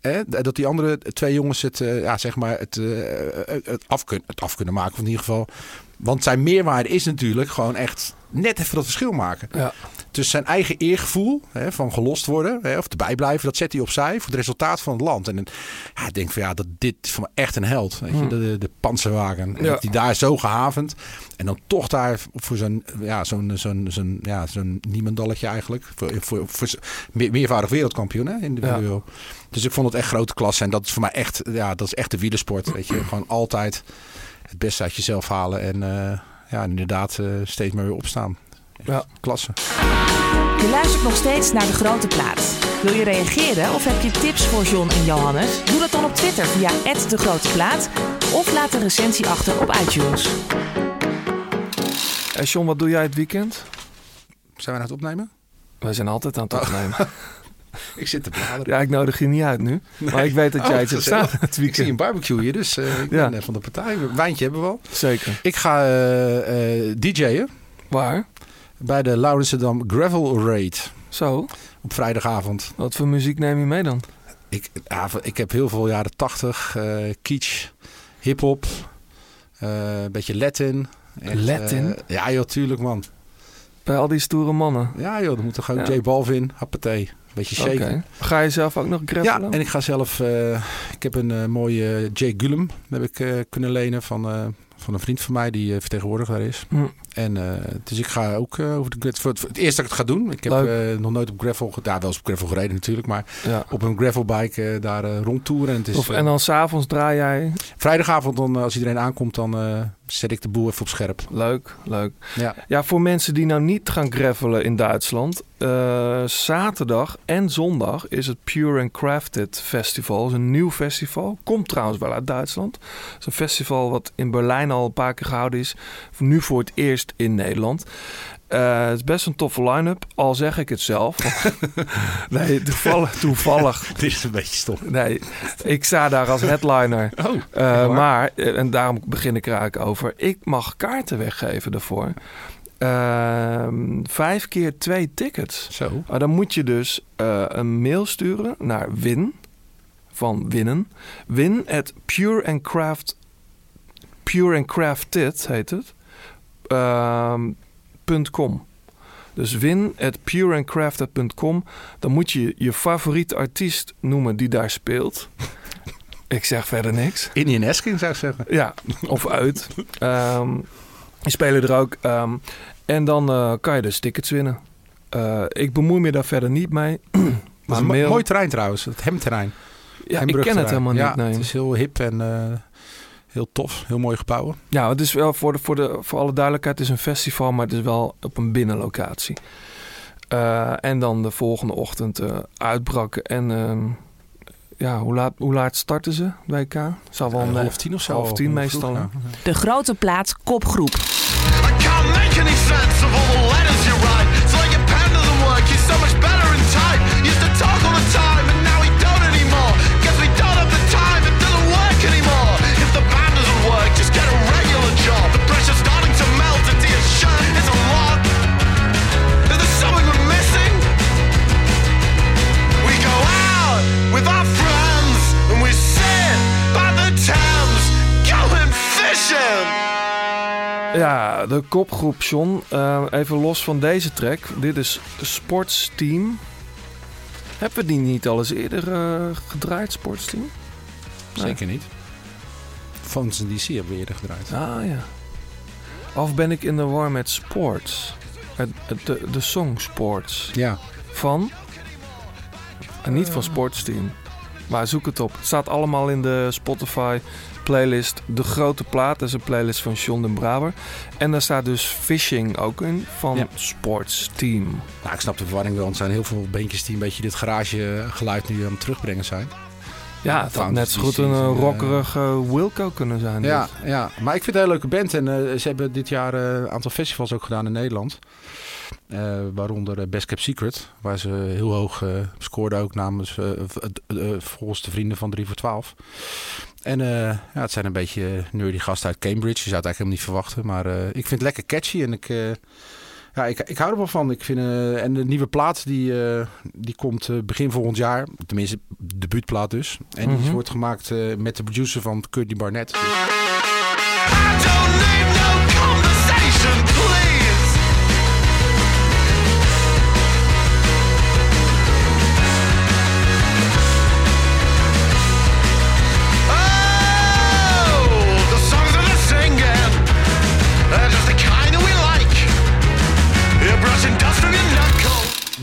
Hè, dat die andere twee jongens het, eh, ja, zeg maar, het, eh, het, af kun, het af kunnen maken. Of in ieder geval. Want zijn meerwaarde is natuurlijk gewoon echt net even dat verschil maken. Ja. Dus zijn eigen eergevoel hè, van gelost worden hè, of erbij blijven, dat zet hij opzij voor het resultaat van het land. En ja, ik denk van ja, dat dit is voor me echt een held. Weet je, Hmm. de, de, de panzerwagen. Ja. hij daar zo gehavend en dan toch daar voor zo'n ja, zo'n zo'n zo'n ja, zo'n niemandalletje eigenlijk. Voor, voor, voor, meer, meervoudig wereldkampioen hè, individueel. Dus ik vond het echt grote klasse. En dat is voor mij echt, ja, dat is echt de wielersport. Weet je, gewoon altijd het beste uit jezelf halen. En eh, ja, inderdaad eh, steeds maar weer opstaan. Echt Ja. Klasse. Je luistert nog steeds naar De Grote Plaat. Wil je reageren of heb je tips voor John en Johannes? Doe dat dan op Twitter via De Grote Plaat of laat een recensie achter op iTunes. Hey John, wat doe jij het weekend? Zijn we aan het opnemen? Wij zijn altijd aan het opnemen. Ik zit te bladeren. Ja, ik nodig je niet uit nu. Maar ik weet dat jij Oh, iets hebt staan het Ik zie een barbecue hier, dus eh, ik Ja. ben eh, van de partij. Wijntje hebben we al. Zeker. Ik ga eh, DJ'en Waar? bij de Laurensendam Gravel Raid Zo. op vrijdagavond. Wat voor muziek neem je mee dan? Ik, ja, ik heb heel veel jaren 80, eh kitsch, hip-hop, een beetje Latin. Echt, Latin? ja, joh, tuurlijk, man. Bij al die stoere mannen. Ja, joh, dan moet toch ook Ja. J Balvin, happatee. Een beetje shaken. Ga je zelf ook nog Ja, grappelen? en ik ga zelf. eh, ik heb een eh, mooie Jay Gullum heb ik eh, kunnen lenen van, eh, van een vriend van mij die vertegenwoordiger daar is. En eh, dus ik ga ook over de gravel. Voor het, voor het eerst dat ik het ga doen. Ik heb eh, nog nooit op gravel gedaan. Wel eens op gravel gereden natuurlijk, maar Ja. op een gravelbike daar rondtoeren. En het is Of, en dan s'avonds draai jij. vrijdagavond dan als iedereen aankomt, dan eh, zet ik de boel even op scherp. Leuk, leuk. Ja. Ja, voor mensen die nou niet gaan gravelen in Duitsland. eh, zaterdag en zondag is het Pure and Crafted Festival. Dat is een nieuw festival. Komt trouwens wel uit Duitsland. Het is een festival wat in Berlijn al een paar keer gehouden is. Nu voor het eerst in Nederland. Eh, het is best een toffe line-up, al zeg ik het zelf. nee, toevallig. toevallig Dit is een beetje stom. Nee, ik sta daar als headliner. Oh, Eh, maar, eh, en daarom begin ik er eigenlijk over. Ik mag kaarten weggeven daarvoor. Ehm, vijf keer twee tickets. Zo. Dan moet je dus een mail sturen naar win. Van winnen. Win at pure and craft. Pure and crafted heet het. ehm, Dus win at pureandcrafted.com. Dan moet je je favoriete artiest noemen die daar speelt. ik zeg verder niks. Indian Esking zou ik zeggen. Ja, of uit. Ehm die spelen er ook. ehm, en dan eh, kan je dus tickets winnen. Eh, ik bemoei me daar verder niet mee. Maar een mail, mooi terrein trouwens, het hemterrein. ja, ik ken het helemaal ja, niet. Nee. Het is heel hip en eh, heel tof. Heel mooie gebouwen. Ja, het is wel voor, de, voor, de, voor alle duidelijkheid, het is een festival, maar het is wel op een binnenlocatie. Eh, en dan de volgende ochtend eh, uitbraken. En ehm, ja, hoe laat, hoe laat starten ze, WK? Zal wel Eh, een half tien of zo. half tien Heel meestal. vroeg, hè? ja. De Grote Plaat kopgroep. I can't make any sense of all the letters you write. It's like your pen doesn't work, you're so much better Ja, de kopgroep, John. Eh, even los van deze track. Dit is Sportsteam. Hebben we die niet al eens eerder eh, gedraaid, Sportsteam? Zeker niet. Phones in DC hebben we eerder gedraaid. Ah ja. Of ben ik in de war met Sports? De, de song Sports. Ja. Van? En niet van Sportsteam. Maar zoek het op. Het staat allemaal in de Spotify playlist. De Grote Plaat. Dat is een playlist van John den Braber. En daar staat dus Fishing ook in van Ja. Sportsteam. Nou, ik snap de verwarring wel. want Er zijn heel veel beentjes die een beetje dit garage geluid nu aan het terugbrengen zijn. Ja, het had net zo goed een eh, rockerige Wilco kunnen zijn. Ja, ja, maar ik vind het een hele leuke band. En eh, ze hebben dit jaar eh, een aantal festivals ook gedaan in Nederland. Waaronder Best Kept Secret. Waar ze heel hoog scoorden ook namens, volgens de vrienden van 3 voor 12. En eh, ja, het zijn een beetje nerdy gasten uit Cambridge. Je zou het eigenlijk helemaal niet verwachten. Maar eh, ik vind het lekker catchy. En ik, eh, ja, ik, ik hou er wel van. Ik vind, eh, en de nieuwe plaat die, eh, die komt eh, begin volgend jaar. Tenminste, de debuutplaat dus. En die Mhm. wordt gemaakt eh, met de producer van Courtney Barnett. Dus-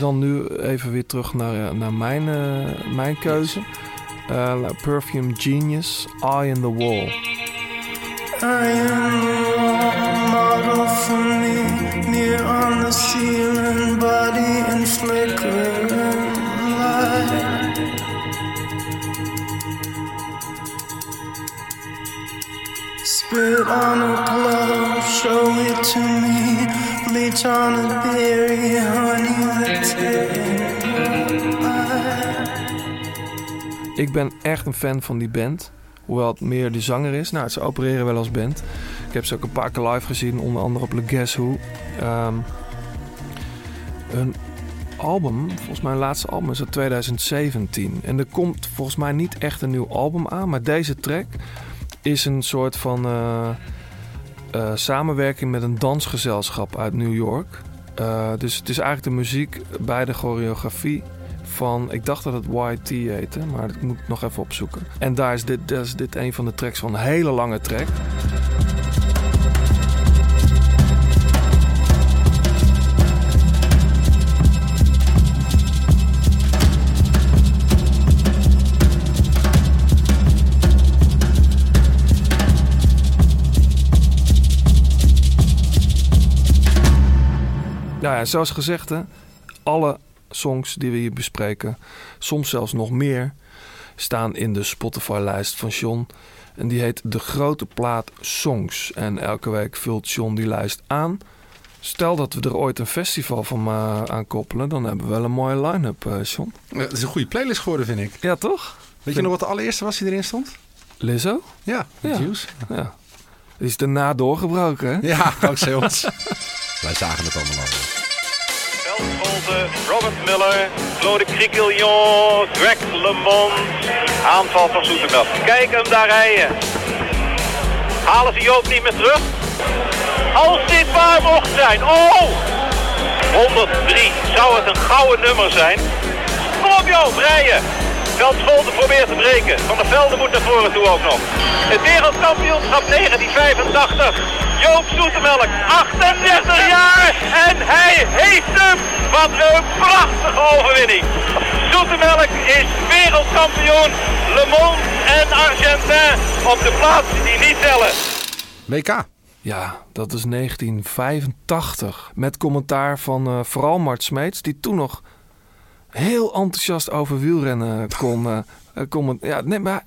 Dan nu even weer terug naar, eh, naar mijn, eh, mijn keuze. Eh, Perfume Genius, Eye in the Wall. I am the role model for me, near on the ceiling, body and flickering light. Spit on a glove, show it to me. Ik ben echt een fan van die band. Hoewel het meer de zanger is. Nou, ze opereren wel als band. Ik heb ze ook een paar keer live gezien. Onder andere op Le Guess Who. Ehm, een album, volgens mij hun laatste album is uit 2017. En er komt volgens mij niet echt een nieuw album aan. Maar deze track is een soort van eh, eh, samenwerking met een dansgezelschap uit New York. Eh, dus het is eigenlijk de muziek bij de choreografie van, ik dacht dat het YT heette, maar dat moet ik nog even opzoeken. En daar is dit, is dit een van de tracks van een hele lange track. Nou ja, zoals gezegd, hè, alle songs die we hier bespreken, soms zelfs nog meer, staan in de Spotify-lijst van John. En die heet De Grote Plaat Songs. En elke week vult John die lijst aan. Stel dat we er ooit een festival van uh, aan koppelen, dan hebben we wel een mooie line-up, uh, John. Het is een goede playlist geworden, vind ik. Ja, toch? Weet je nog wat de allereerste was die erin stond? Lizzo? Ja, Ja. Juice. Ja. Die is daarna doorgebroken, hè? Ja, dankzij ons. Wij zagen het allemaal al. Robert Miller, Claude Criquillon, Greg LeMond. Aanval van Soetermel. Kijk hem daar rijden. Halen ze Joop niet meer terug? Als dit waar mocht zijn. Oh! 103. Zou het een gouden nummer zijn? Kom op Joop, rijden. Veldsvolte probeert te breken. Van der Velde moet naar voren toe ook nog. Het wereldkampioenschap 1985. Joop Zoetemelk, 38 jaar. En hij heeft hem. Wat een prachtige overwinning. Zoetemelk is wereldkampioen. Le Mans en Argentin op de plaatsen die niet tellen. WK. Ja, dat is 1985. Met commentaar van eh, vooral Mart Smeets, die toen nog heel enthousiast over wielrennen kon. eh, eh, comment- ja, nee, maar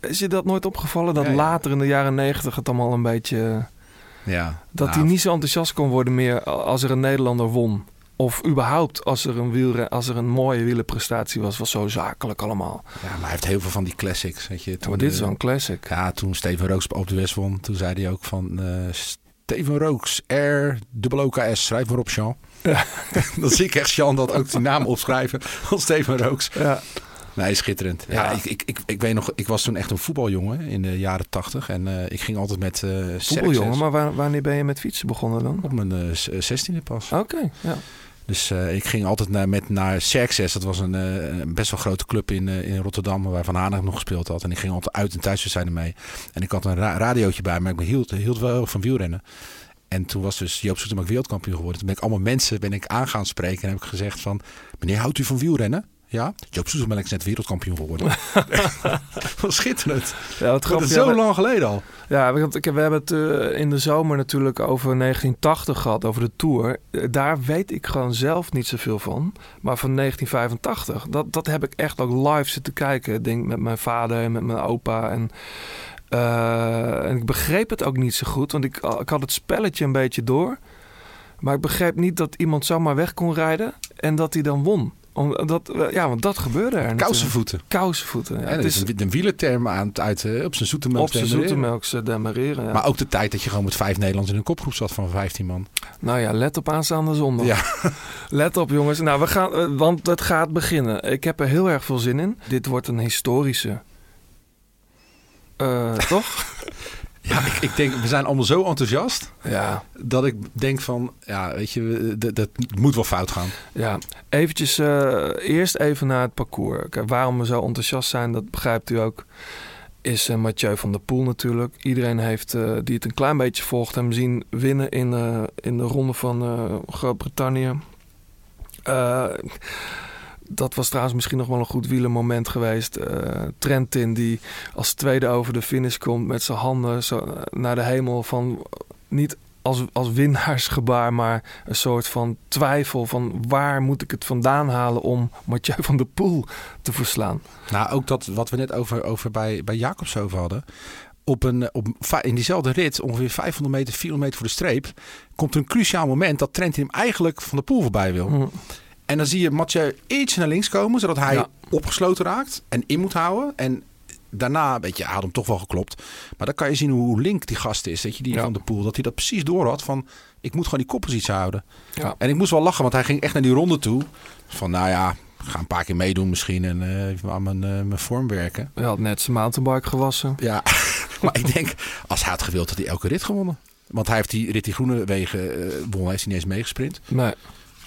is je dat nooit opgevallen? Dat Ja, ja. later in de jaren 90 het allemaal een beetje... Ja. dat Nou, hij niet zo enthousiast kon worden meer als er een Nederlander won. Of überhaupt als er een, wielren, als er een mooie wielenprestatie was. was zo zakelijk allemaal. Ja, maar hij heeft heel veel van die classics. Weet je, toen, maar dit is wel een classic. Ja, toen Steven Rooks op de West won, toen zei hij ook van... eh, Steven Rooks, R, dubbel OKS, schrijf maar op, Jean. Dan zie ik echt Jean dat ook die naam opschrijven van Steven Rooks. Ja. Nee, schitterend. Ja, Ja. Ik, ik, ik, ik weet nog, ik was toen echt een voetbaljongen in de jaren tachtig. En eh, ik ging altijd met eh Voetbaljongen, maar waar- wanneer ben je met fietsen begonnen dan? op mijn eh, zestiende pas. Oké, ja. Dus ik ging altijd naar, met, naar Xerxes. Dat was een, best wel grote club in, in Rotterdam, waar Van Hanegem nog gespeeld had. En ik ging altijd uit- en thuiswedstrijden mee. En ik had een ra radiootje bij, maar ik hield, hield wel van wielrennen. En toen was dus Joop Zoetemelk wereldkampioen geworden. Toen ben ik allemaal mensen ben ik aan gaan spreken en heb ik gezegd van... Meneer, houdt u van wielrennen? Ja, Joop Zoetemelk is net wereldkampioen geworden. Wat schitterend. Ja, wat Dat is zo we- lang geleden al. Ja, want ik- we hebben het eh, in de zomer natuurlijk over 1980 gehad, over de Tour. Eh, Daar weet ik gewoon zelf niet zoveel van. Maar van 1985, dat, dat heb ik echt ook live zitten kijken. Ik denk met mijn vader en met mijn opa. En, eh, en ik begreep het ook niet zo goed, want ik, ik had het spelletje een beetje door. Maar ik begreep niet dat iemand zomaar weg kon rijden en dat hij dan won. Omdat, eh, ja, want dat gebeurde er. Kousenvoeten. Kousenvoeten. Ja, Ja, het is een, een wielerterm aan het uit, eh, op zijn zoetemelk. op zijn zoetemelkse demereren. Ja. Maar ook de tijd dat je gewoon met vijf Nederlanders in een kopgroep zat van 15 man. Nou ja, let op aanstaande zondag. Ja. Let op jongens. Nou, we gaan, eh, want het gaat beginnen. Ik heb er heel erg veel zin in. Dit wordt een historische. Eh, toch? Ja, ik, ik denk, we zijn allemaal zo enthousiast Ja. dat ik denk van, ja, weet je, dat, dat moet wel fout gaan. Ja, eventjes eh, eerst even naar het parcours. Kijk, waarom we zo enthousiast zijn, dat begrijpt u ook. Is eh, Mathieu van der Poel natuurlijk. Iedereen heeft, eh, die het een klein beetje volgt, hem zien winnen in, in de ronde van eh, Groot-Brittannië. Eh, dat was trouwens misschien nog wel een goed wielermoment geweest. Eh, Trentin die als tweede over de finish komt met zijn handen zo naar de hemel van niet als, als winnaarsgebaar, maar een soort van twijfel van waar moet ik het vandaan halen om Mathieu van der Poel te verslaan. Nou, ook dat wat we net over, over bij, bij Jacobs over hadden. Op een, op, in diezelfde rit, ongeveer 500 meter, 400 meter voor de streep, komt een cruciaal moment dat Trentin hem eigenlijk van de poel voorbij wil. Hm. En dan zie je Mathieu iets naar links komen, zodat hij Ja. opgesloten raakt en in moet houden. En daarna, weet je, hij had hem toch wel geklopt. Maar dan kan je zien hoe link die gast is, weet je, die Ja. van de poel. Dat hij dat precies door had van, ik moet gewoon die koppositie houden. Ja. En ik moest wel lachen, want hij ging echt naar die ronde toe. Van, nou ja, ga een paar keer meedoen misschien en even aan mijn, eh, mijn vorm werken. Hij had net zijn mountainbike gewassen. Ja, maar ik denk, als hij had gewild, had hij elke rit gewonnen. Want hij heeft die rit die groene wegen eh won, heeft hij niet eens meegesprint. Nee.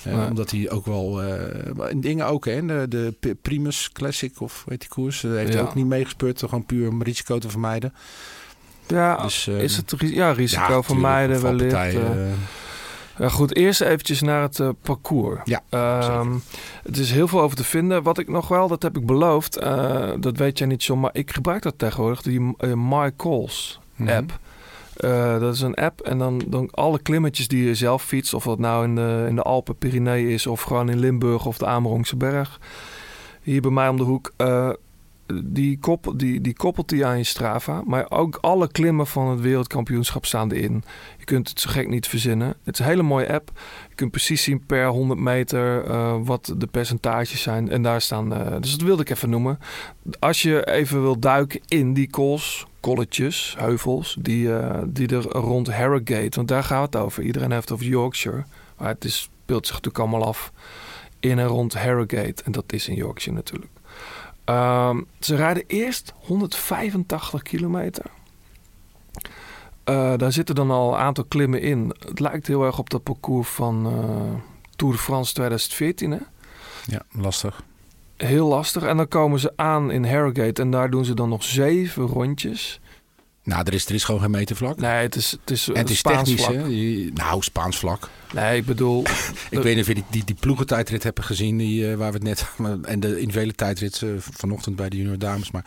Eh. Omdat hij ook wel, eh, in dingen ook, hè, de, de Primus Classic of weet die koers, heeft hij ook niet meegespeurd. Gewoon puur om risico te vermijden. Ja, Dus, eh, is het ja, risico vermijden tuurlijk, wellicht. Ja, goed, eerst eventjes naar het parcours. Ja, Ehm, het is heel veel over te vinden. Wat ik nog wel, dat heb ik beloofd, dat weet jij niet, John, maar ik gebruik dat tegenwoordig, die eh, My Calls Mhm. app. Eh, dat is een app en dan, dan alle klimmetjes die je zelf fietst, of dat nou in de, in de Alpen, Pyreneeën is, of gewoon in Limburg of de Amerongse Berg. Hier bij mij om de hoek. eh, die, koppel, die, die koppelt die aan je Strava. Maar ook alle klimmen van het wereldkampioenschap staan erin. Je kunt het zo gek niet verzinnen. Het is een hele mooie app. Je kunt precies zien per 100 meter eh, wat de percentages zijn. En daar staan, dus dat wilde ik even noemen. Als je even wil duiken in die kools, kolletjes, heuvels, die, eh, die er rond Harrogate, want daar gaat het over. Iedereen heeft over Yorkshire. Maar het is, speelt zich natuurlijk allemaal af in en rond Harrogate. En dat is in Yorkshire natuurlijk. Ehm, ze rijden eerst 185 kilometer. Eh, daar zitten dan al een aantal klimmen in. Het lijkt heel erg op dat parcours van eh, Tour de France 2014. Hè? Ja, lastig. Heel lastig. En dan komen ze aan in Harrogate en daar doen ze dan nog zeven rondjes. Nou, er is, er is gewoon geen metervlak. Nee, het is, het is, en het is Spaans technisch, vlak. hè? Nou, Spaans vlak. Nee, ik bedoel... Ik weet niet of je die, die, die ploegentijdrit hebben gezien, die, eh, waar we het net... En de individuele tijdrit eh, vanochtend bij de junior dames. Maar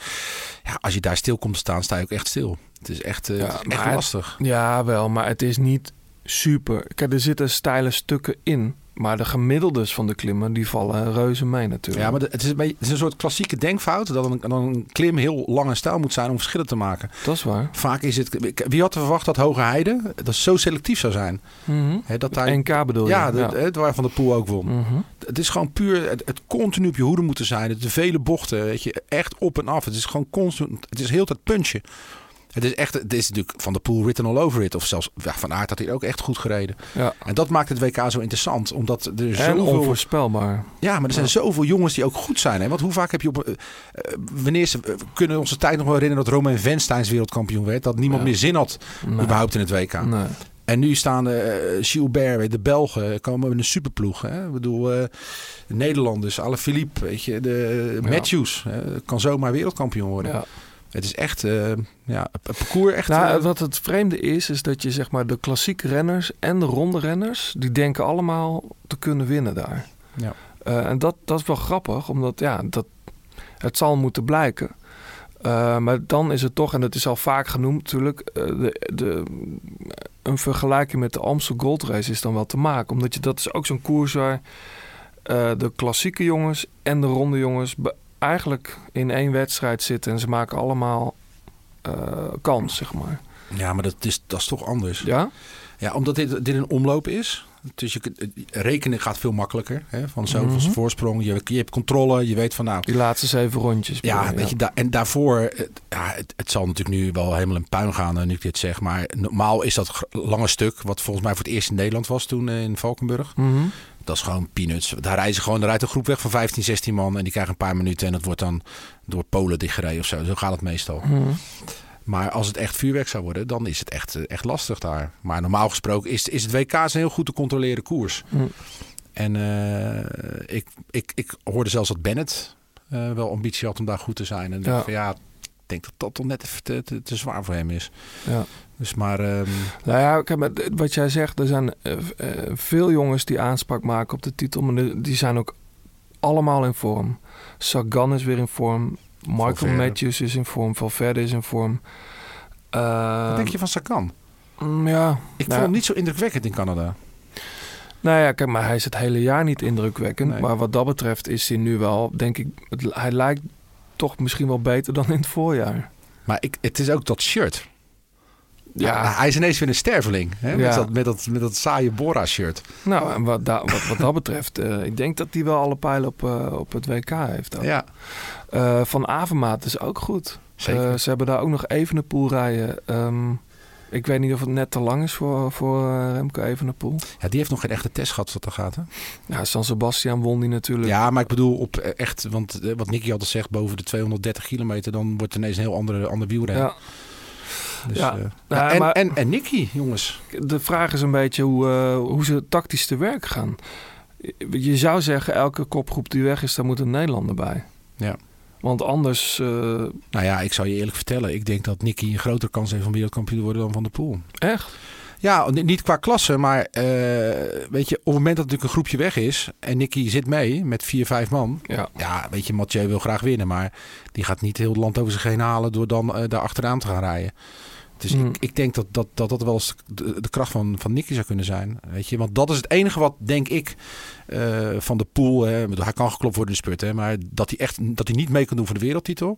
ja, als je daar stil komt te staan, sta je ook echt stil. Het is echt, eh, Ja, echt het- lastig. Ja, wel, maar het is niet super. Kijk, er zitten steile stukken in. Maar de gemiddeldes van de klimmen, die vallen reuze mee natuurlijk. Ja, maar het is, een beetje, het is een soort klassieke denkfout dat een, dat een klim heel lang en stijl moet zijn om verschillen te maken. Dat is waar. Vaak is het. Wie had er verwacht dat Hoge Heide dat zo selectief zou zijn? Mhm. Hè, dat daar, NK bedoel je? ja, Ja. Het, waar Van de Poel ook won. Mhm. Het is gewoon puur het, het continu op je hoede moeten zijn. Het, de vele bochten, weet je, echt op en af. Het is gewoon constant. Het is heel het puntje. Het is echt, het is natuurlijk van de Poel written all over it. Of zelfs ja, Van Aert had hier ook echt goed gereden. Ja. En dat maakt het WK zo interessant. Omdat er En zoveel... onvoorspelbaar. Ja, maar er zijn zoveel jongens die ook goed zijn. Hè? Want hoe vaak heb je op... eh, eh, wanneer ze, we kunnen onze tijd nog wel herinneren dat Romain Vensteins wereldkampioen werd. Dat niemand meer zin had Nee. überhaupt in het WK. Nee. En nu staan eh Gilbert, de Belgen, komen met een superploeg. Hè? Ik bedoel, eh, de Nederlanders, alle Philippe, weet je, de. Matthews. kan zomaar wereldkampioen worden. Het is echt, eh, ja, het parcours echt... Nou, eh, wat het vreemde is, is dat je zeg maar de klassieke renners en de ronde renners, die denken allemaal te kunnen winnen daar. Ja. Eh, en dat, dat is wel grappig, omdat ja, dat, het zal moeten blijken. Maar dan is het toch, en dat is al vaak genoemd natuurlijk, de, de, een vergelijking met de Amstel Gold Race is dan wel te maken. Omdat je, dat is ook zo'n koers waar de klassieke jongens en de ronde jongens eigenlijk in één wedstrijd zitten. En ze maken allemaal eh, kans, zeg maar. ja, maar dat is, dat is toch anders. Ja? Ja, omdat dit, dit een omloop is. Dus je kunt, rekenen gaat veel makkelijker. Hè? Van zoveel Mhm. voorsprong. Je, je hebt controle. Je weet van nou... Die laatste zeven rondjes. Ja, je, weet je, da- en daarvoor, eh, ja, het, het zal natuurlijk nu wel helemaal in puin gaan eh, nu ik dit zeg. Maar normaal is dat lange stuk, wat volgens mij voor het eerst in Nederland was toen eh, in Valkenburg. Mhm. Dat is gewoon peanuts. Daar rijden ze gewoon, rijdt een groep weg van 15, 16 man en die krijgen een paar minuten en dat wordt dan door Polen dichtgereden of zo. Zo gaat het meestal. Mhm. Maar als het echt vuurwerk zou worden, dan is het echt, eh, echt lastig daar. Maar normaal gesproken is, is het WK een heel goed te controleren koers. Mhm. En eh, ik, ik, ik hoorde zelfs dat Bennett eh, wel ambitie had om daar goed te zijn. En Ja. van, ja, ik denk dat dat toch net even te, te, te zwaar voor hem is. Ja. Dus maar, ehm, Nou ja, kijk, wat jij zegt, er zijn eh, eh, veel jongens die aanspraak maken op de titel, maar de- die zijn ook allemaal in vorm. Sagan is weer in vorm. Michael Valverde. Matthews is in vorm. Valverde is in vorm. Eh, Wat denk je van Sakan? mm, Ja. Ik nou, vond hem niet zo indrukwekkend in Canada. Nou ja, kijk, maar hij is het hele jaar niet indrukwekkend. Nee. Maar wat dat betreft is hij nu wel, denk ik, het- hij lijkt toch misschien wel beter dan in het voorjaar. Maar ik, het is ook dat shirt. Ja. Ja, hij is ineens weer een sterveling. Hè? Met, dat, met, dat, met dat saaie Bora-shirt. Nou, en wat, da- wat, wat dat betreft, eh, ik denk dat hij wel alle pijlen op, eh, op het WK heeft. ook. Ja, Eh, van Avermaat is ook goed. Zeker. Ze hebben daar ook nog Evenepoel rijden. Ehm, ik weet niet of het net te lang is voor, voor Remco Evenepoel. ja, die heeft nog geen echte test gehad wat er gaat. Hè? Ja, San Sebastian won die natuurlijk. Ja, maar ik bedoel op echt, want wat Nicky altijd zegt, boven de 230 kilometer, dan wordt het ineens een heel andere, ander wielrennen. Ja. Dus, Ja. eh, Ja, en, maar- en, en Nicky, jongens. De vraag is een beetje hoe, eh, hoe ze tactisch te werk gaan. Je zou zeggen, elke kopgroep die weg is, daar moet een Nederlander bij. Ja. Want anders, eh, Nou ja, ik zou je eerlijk vertellen, ik denk dat Nicky een grotere kans heeft om wereldkampioen te worden dan Van der Poel. echt? Ja, niet qua klasse, maar eh, weet je, op het moment dat natuurlijk een groepje weg is en Nicky zit mee met vier, vijf man. Ja. Ja, weet je, Mathieu wil graag winnen, maar die gaat niet heel het land over zich heen halen door dan eh, daar achteraan te gaan rijden. Dus Hmm. ik, ik denk dat dat, dat, dat wel eens de, de kracht van, van Nicky zou kunnen zijn. Weet je? Want dat is het enige wat, denk ik, eh, van de pool. Hè, Ik hij kan geklopt worden in de spurt, hè, maar dat hij echt dat hij niet mee kan doen voor de wereldtitel.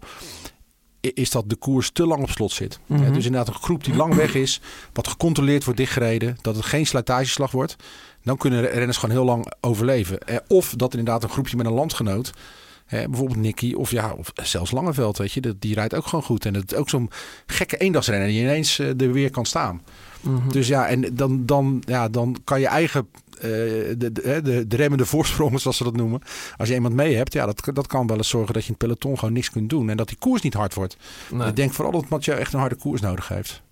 Is dat de koers te lang op slot zit. Mhm. Dus inderdaad een groep die lang weg is, wat gecontroleerd wordt dichtgereden, dat het geen slijtageslag wordt. Dan kunnen re- renners gewoon heel lang overleven. Eh, Of dat inderdaad een groepje met een landgenoot, hè, bijvoorbeeld Nicky of, ja, of zelfs Langeveld, weet je, dat- die rijdt ook gewoon goed. En het is ook zo'n gekke eendagsrenner die ineens eh, er weer kan staan. Mhm. Dus ja, en dan, dan, ja, dan kan je eigen eh, de, de, de, de remmende voorsprongen, zoals ze dat noemen. Als je iemand mee hebt, ja, dat, dat kan wel eens zorgen dat je in het peloton gewoon niks kunt doen. En dat die koers niet hard wordt. Nee. Ik denk vooral dat Mathieu echt een harde koers nodig heeft.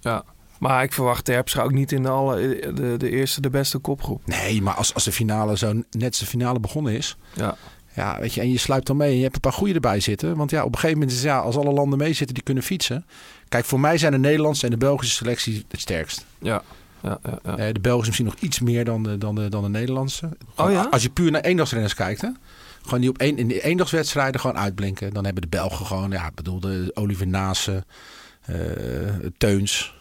Ja. Maar ik verwacht Terpstra ook niet in de, alle, de, de eerste, de beste kopgroep. Nee, maar als, als de finale zo net de finale begonnen is. Ja. Ja, weet je, en je sluipt dan mee en je hebt een paar goede erbij zitten. Want ja, op een gegeven moment is ja, als alle landen mee zitten die kunnen fietsen. Kijk, voor mij zijn de Nederlandse en de Belgische selectie het sterkst. Ja. Ja, ja, ja. Eh, de Belgische misschien nog iets meer dan de, dan de, dan de Nederlandse. Oh ja? Als je puur naar eendagsrenners kijkt, hè? Gewoon die op één, in de eendagswedstrijden gewoon uitblinken. Dan hebben de Belgen gewoon, ja, ik bedoel, de Oliver Nase, eh, Teuns,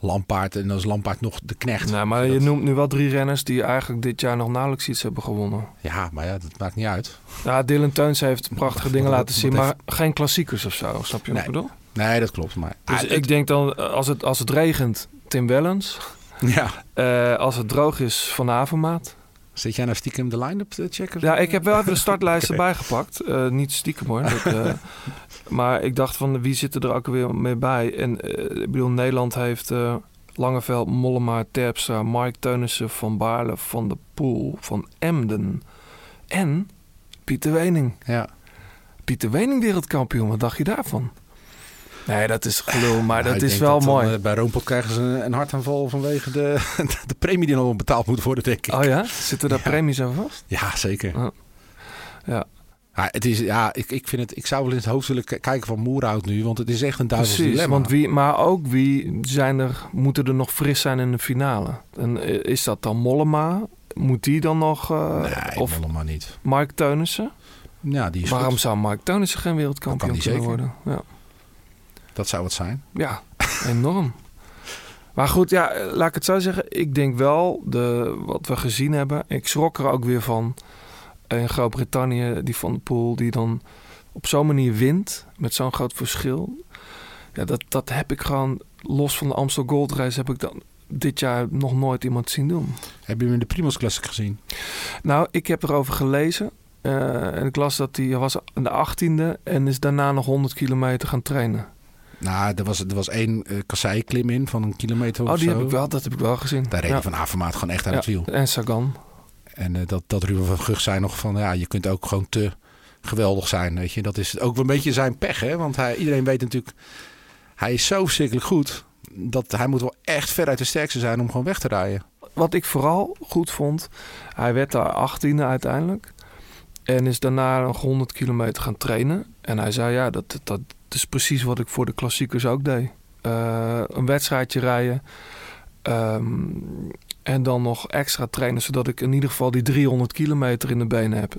Lampaard. En dan is Lampaard nog de knecht. Nou, maar je noemt nu wel drie renners die eigenlijk dit jaar nog nauwelijks iets hebben gewonnen. Ja, maar ja, dat maakt niet uit. Ja, Dylan Teuns heeft prachtige dingen laten zien, maar geen klassiekers of zo. Snap je wat ik bedoel? Nee, dat klopt. Maar Dus Ah, ik denk dan, eh, als het, als het regent, Tim Wellens. ja. Eh, als het droog is, Van Avermaat. Zit jij nou stiekem de line-up te checken? Ja, ik heb wel even de startlijst erbij gepakt. Eh, niet stiekem hoor. Dat, eh, maar ik dacht van, wie zit er ook weer mee bij? En ik bedoel, Nederland heeft eh, Langeveld, Mollema, Terpstra, Mike Teunissen, Van Baarle, Van der Poel, Van Emden. En Pieter Wening. Ja. Pieter Wening wereldkampioen, wat dacht je daarvan? Nee, dat is gelul, maar Nou, dat is wel dat mooi. eh, bij Roompot krijgen ze een, een hartaanval vanwege de, de premie die nog betaald moet worden, denk ik. Oh ja? Zitten daar Ja. premies aan vast? Ja, zeker. Oh. Ja. Ja, het is, ja ik, ik, vind het, ik zou wel in het hoofd willen kijken van Moerhout nu, want het is echt een duivels Precies, dilemma. want wie, maar ook wie zijn er, moeten er nog fris zijn in de finale? En eh, is dat dan Mollema? Moet die dan nog? eh, nee, of helemaal niet. Mike Teunissen? Ja, die is Waarom goed. zou Mike Teunissen geen wereldkampioen kunnen worden? Ja, Dat zou het zijn. ja enorm. Maar goed, ja, eh, laat ik het zo zeggen. Ik denk wel, de, wat we gezien hebben, ik schrok er ook weer van. In Groot-Brittannië, die Van der Poel, die dan op zo'n manier wint, met zo'n groot verschil. Ja, dat, dat heb ik gewoon, los van de Amstel Gold Race, heb ik dan dit jaar nog nooit iemand zien doen. Heb je hem in de Primos Classic gezien? Nou, ik heb erover gelezen. eh, en ik las dat hij was in de 18e en is daarna nog 100 kilometer gaan trainen. Nou, er was, er was één uh, kasseiklim in van een kilometer of Oh, die zo. heb ik wel, dat heb ik wel gezien. Daar reed ja. van Avermaat gewoon echt Ja, het wiel. En Sagan. En uh, dat, dat Ruben van Gugh zei nog van, ja, je kunt ook gewoon te geweldig zijn, weet je. Dat is ook wel een beetje zijn pech, hè. Want hij, iedereen weet natuurlijk, hij is zo verschrikkelijk goed... dat hij moet wel echt veruit de sterkste zijn om gewoon weg te rijden. Wat ik vooral goed vond, hij werd daar 18e uiteindelijk. En is daarna nog 100 kilometer gaan trainen. En hij zei, ja, dat, dat is precies wat ik voor de klassiekers ook deed. Uh, een wedstrijdje rijden. Um, en dan nog extra trainen, zodat ik in ieder geval die 300 kilometer in de benen heb.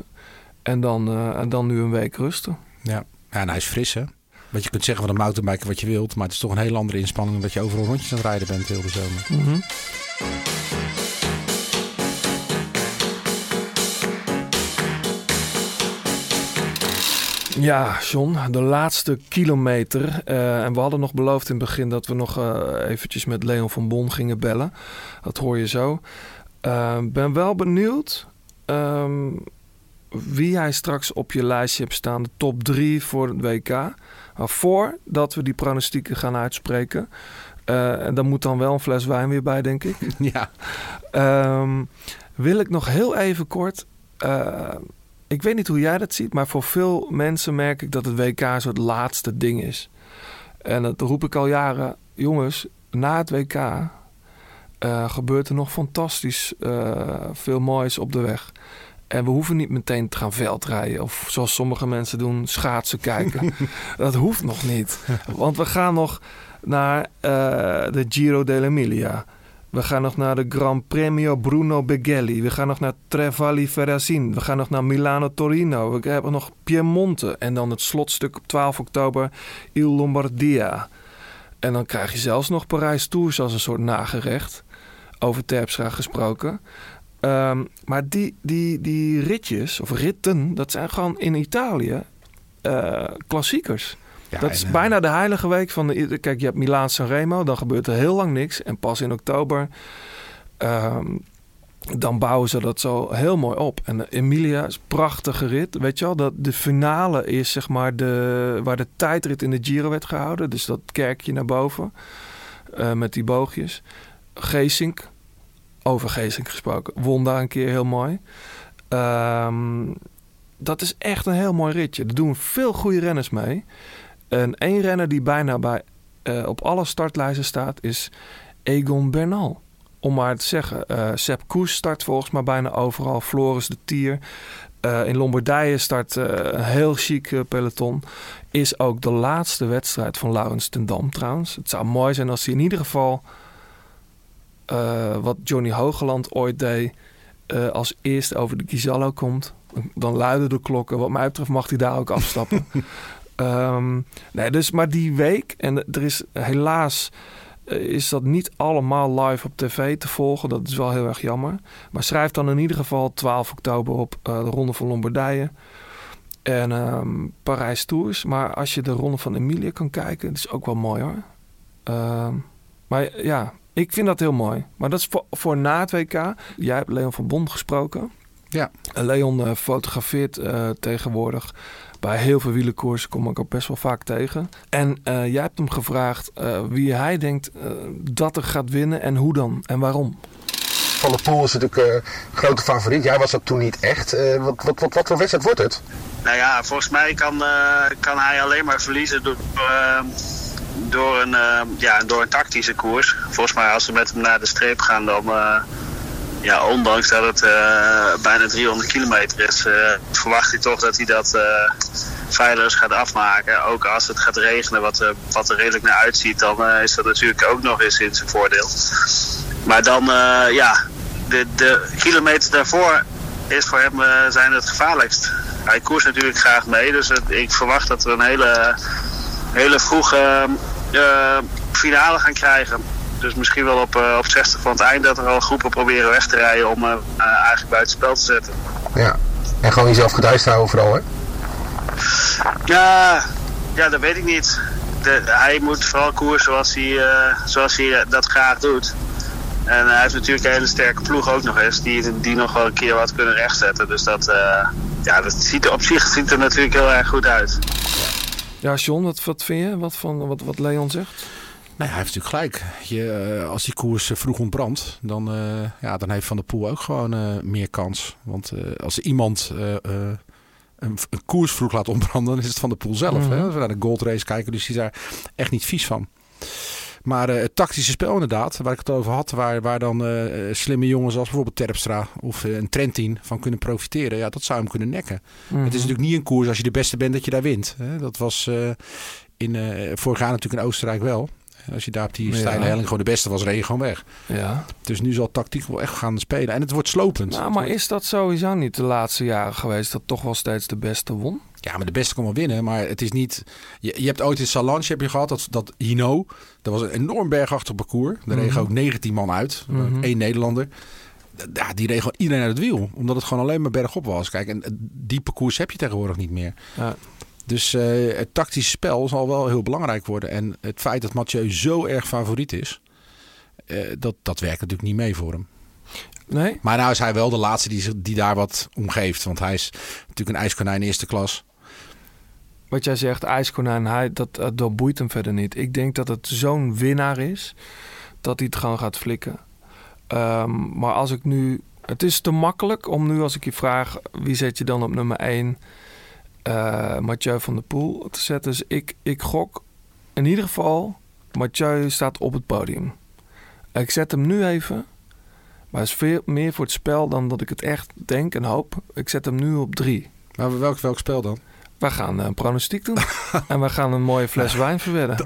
En dan, eh, en dan nu een week rusten. Ja. ja, en hij is fris hè. Want je kunt zeggen van een mountainbiker wat je wilt, maar het is toch een hele andere inspanning dan dat je overal rondjes aan het rijden bent heel de zomer. Mhm. Ja, John, de laatste kilometer. Eh, en we hadden nog beloofd in het begin dat we nog eh, eventjes met Leon van Bon gingen bellen. Dat hoor je zo. Eh, ben wel benieuwd ehm, wie hij straks op je lijstje hebt staan. De top drie voor het WK. Maar voordat we die pronostieken gaan uitspreken... en daar moet dan wel een fles wijn weer bij, denk ik. Ja. Ehm, wil ik nog heel even kort. Ik weet niet hoe jij dat ziet, maar voor veel mensen merk ik dat het WK zo het laatste ding is. En dat roep ik al jaren. Jongens, na het WK eh, gebeurt er nog fantastisch eh, veel moois op de weg. En we hoeven niet meteen te gaan veldrijden of zoals sommige mensen doen, schaatsen kijken. dat hoeft nog niet. Want we gaan nog naar eh, de Giro dell'Emilia. We gaan nog naar de Gran Premio Bruno Beghelli. We gaan nog naar Trevali Ferrazin. We gaan nog naar Milano Torino. We hebben nog Piemonte. En dan het slotstuk op 12 oktober Il Lombardia. En dan krijg je zelfs nog Parijs Tours als een soort nagerecht. Over Terpstra gesproken. Ehm, maar die, die, die ritjes, of ritten, dat zijn gewoon in Italië eh, klassiekers. Ja, dat is en, eh, bijna de heilige week van de. Kijk, je hebt Milaan Sanremo, dan gebeurt er heel lang niks. En pas in oktober. ehm, dan bouwen ze dat zo heel mooi op. En de Emilia is een prachtige rit. Weet je wel, dat de finale is zeg maar de, waar de tijdrit in de Giro werd gehouden. Dus dat kerkje naar boven. eh, met die boogjes. Geesink, over Geesink gesproken, won daar een keer heel mooi. Ehm, dat is echt een heel mooi ritje. Er doen veel goede renners mee. En één renner die bijna bij, eh, op alle startlijsten staat is Egon Bernal. Om maar te zeggen. eh Sepp Koes start volgens mij bijna overal. Floris de Tier. Eh, in Lombardije start een heel chic peloton. Is ook de laatste wedstrijd van Laurens ten Dam trouwens. Het zou mooi zijn als hij in ieder geval... wat Johnny Hogeland ooit deed... als eerste over de Gizallo komt. Dan luiden de klokken. Wat mij betreft mag hij daar ook afstappen. Ehm, nee, dus maar die week... En er is helaas... eh, Is dat niet allemaal live op tv te volgen? Dat is wel heel erg jammer. Maar schrijf dan in ieder geval 12 oktober op eh, de Ronde van Lombardije. En ehm, Parijs Tours. Maar als je de Ronde van Emilia kan kijken, dat is ook wel mooi hoor. Ehm, maar ja, ik vind dat heel mooi. Maar dat is voor, voor na het WK. Jij hebt Leon van Bond gesproken. Ja. Leon eh, fotografeert tegenwoordig bij heel veel wielenkoersen. Kom ik ook best wel vaak tegen. En eh, jij hebt hem gevraagd eh, wie hij denkt eh, dat er gaat winnen en hoe dan en waarom. Van der Poel is natuurlijk een grote favoriet. Jij was dat toen niet echt. Eh, wat, wat, wat, wat voor wedstrijd wordt het? Nou ja, volgens mij kan, eh, kan hij alleen maar verliezen door, eh, door, een, eh, ja, door een tactische koers. Volgens mij als ze met hem naar de streep gaan, dan, eh, ja, ondanks dat het eh, bijna 300 kilometer is, eh, verwacht hij toch dat hij dat eh feilloos gaat afmaken. Ook als het gaat regenen, wat, eh, wat er redelijk naar uitziet, dan eh, is dat natuurlijk ook nog eens in zijn voordeel. Maar dan, eh, ja, de, de kilometers daarvoor is voor hem eh, zijn het gevaarlijkst. Hij koerst natuurlijk graag mee, dus ik verwacht dat we een hele, hele vroege eh, finale gaan krijgen. Dus misschien wel op, eh, op 60 van het eind dat er al groepen proberen weg te rijden om eh, eh, eigenlijk buiten spel te zetten. Ja. En gewoon jezelf gedijst houden vooral, hè? Ja, ja, dat weet ik niet. De, hij moet vooral koersen zoals hij, zoals hij dat graag doet. En hij heeft natuurlijk een hele sterke ploeg ook nog eens, die, die nog wel een keer wat kunnen rechtzetten. Dus dat, eh, ja, dat ziet er op zich ziet er natuurlijk heel erg goed uit. Ja, John, wat, wat vind je wat van wat, wat Leon zegt? Nee, hij heeft natuurlijk gelijk. Je, eh, als die koers eh, vroeg ontbrandt, dan, eh, ja, dan heeft Van der Poel ook gewoon meer kans. Want als iemand een, een koers vroeg laat ontbranden, dan is het Van der Poel zelf. Mhm. hè? Als we naar de Gold Race kijken, dus die is daar echt niet vies van. Maar het tactische spel inderdaad, waar ik het over had, waar, waar dan slimme jongens als bijvoorbeeld Terpstra of een Trentin van kunnen profiteren, ja, dat zou hem kunnen nekken. Mhm. Het is natuurlijk niet een koers als je de beste bent dat je daar wint. Hè? Dat was in, vorig jaar natuurlijk in Oostenrijk wel. Als je daar op die steile helling gewoon de beste was, reed je gewoon weg. Ja. Dus nu zal tactiek wel echt gaan spelen. En het wordt slopend. Nou, maar is dat sowieso niet de laatste jaren geweest dat toch wel steeds de beste won? Ja, maar de beste kon wel winnen. Maar het is niet... Je, je hebt ooit in Salange heb je gehad, dat, dat Hino. Dat was een enorm bergachtig parcours. Daar regen Mhm. ook 19 man uit. Mhm. Eén Nederlander. Ja, die gewoon iedereen uit het wiel. Omdat het gewoon alleen maar bergop was. Kijk, en die parcours heb je tegenwoordig niet meer. Ja. Dus eh, het tactische spel zal wel heel belangrijk worden. En het feit dat Mathieu zo erg favoriet is... eh, dat, dat werkt natuurlijk niet mee voor hem. Nee? Maar nou is hij wel de laatste die, die daar wat om geeft. Want hij is natuurlijk een ijskonijn eerste klas. Wat jij zegt, ijskonijn, hij, dat, dat, dat boeit hem verder niet. Ik denk dat het zo'n winnaar is dat hij het gewoon gaat flikken. Ehm, maar als ik nu... Het is te makkelijk om nu als ik je vraag... wie zet je dan op nummer 1? Eh Mathieu van der Poel te zetten. Dus ik, ik gok in ieder geval... Mathieu staat op het podium. Ik zet hem nu even... Maar het is veel meer voor het spel dan dat ik het echt denk en hoop. Ik zet hem nu op drie. Maar welk, welk spel dan? We gaan een pronostiek doen. en we gaan een mooie fles wijn verwedden.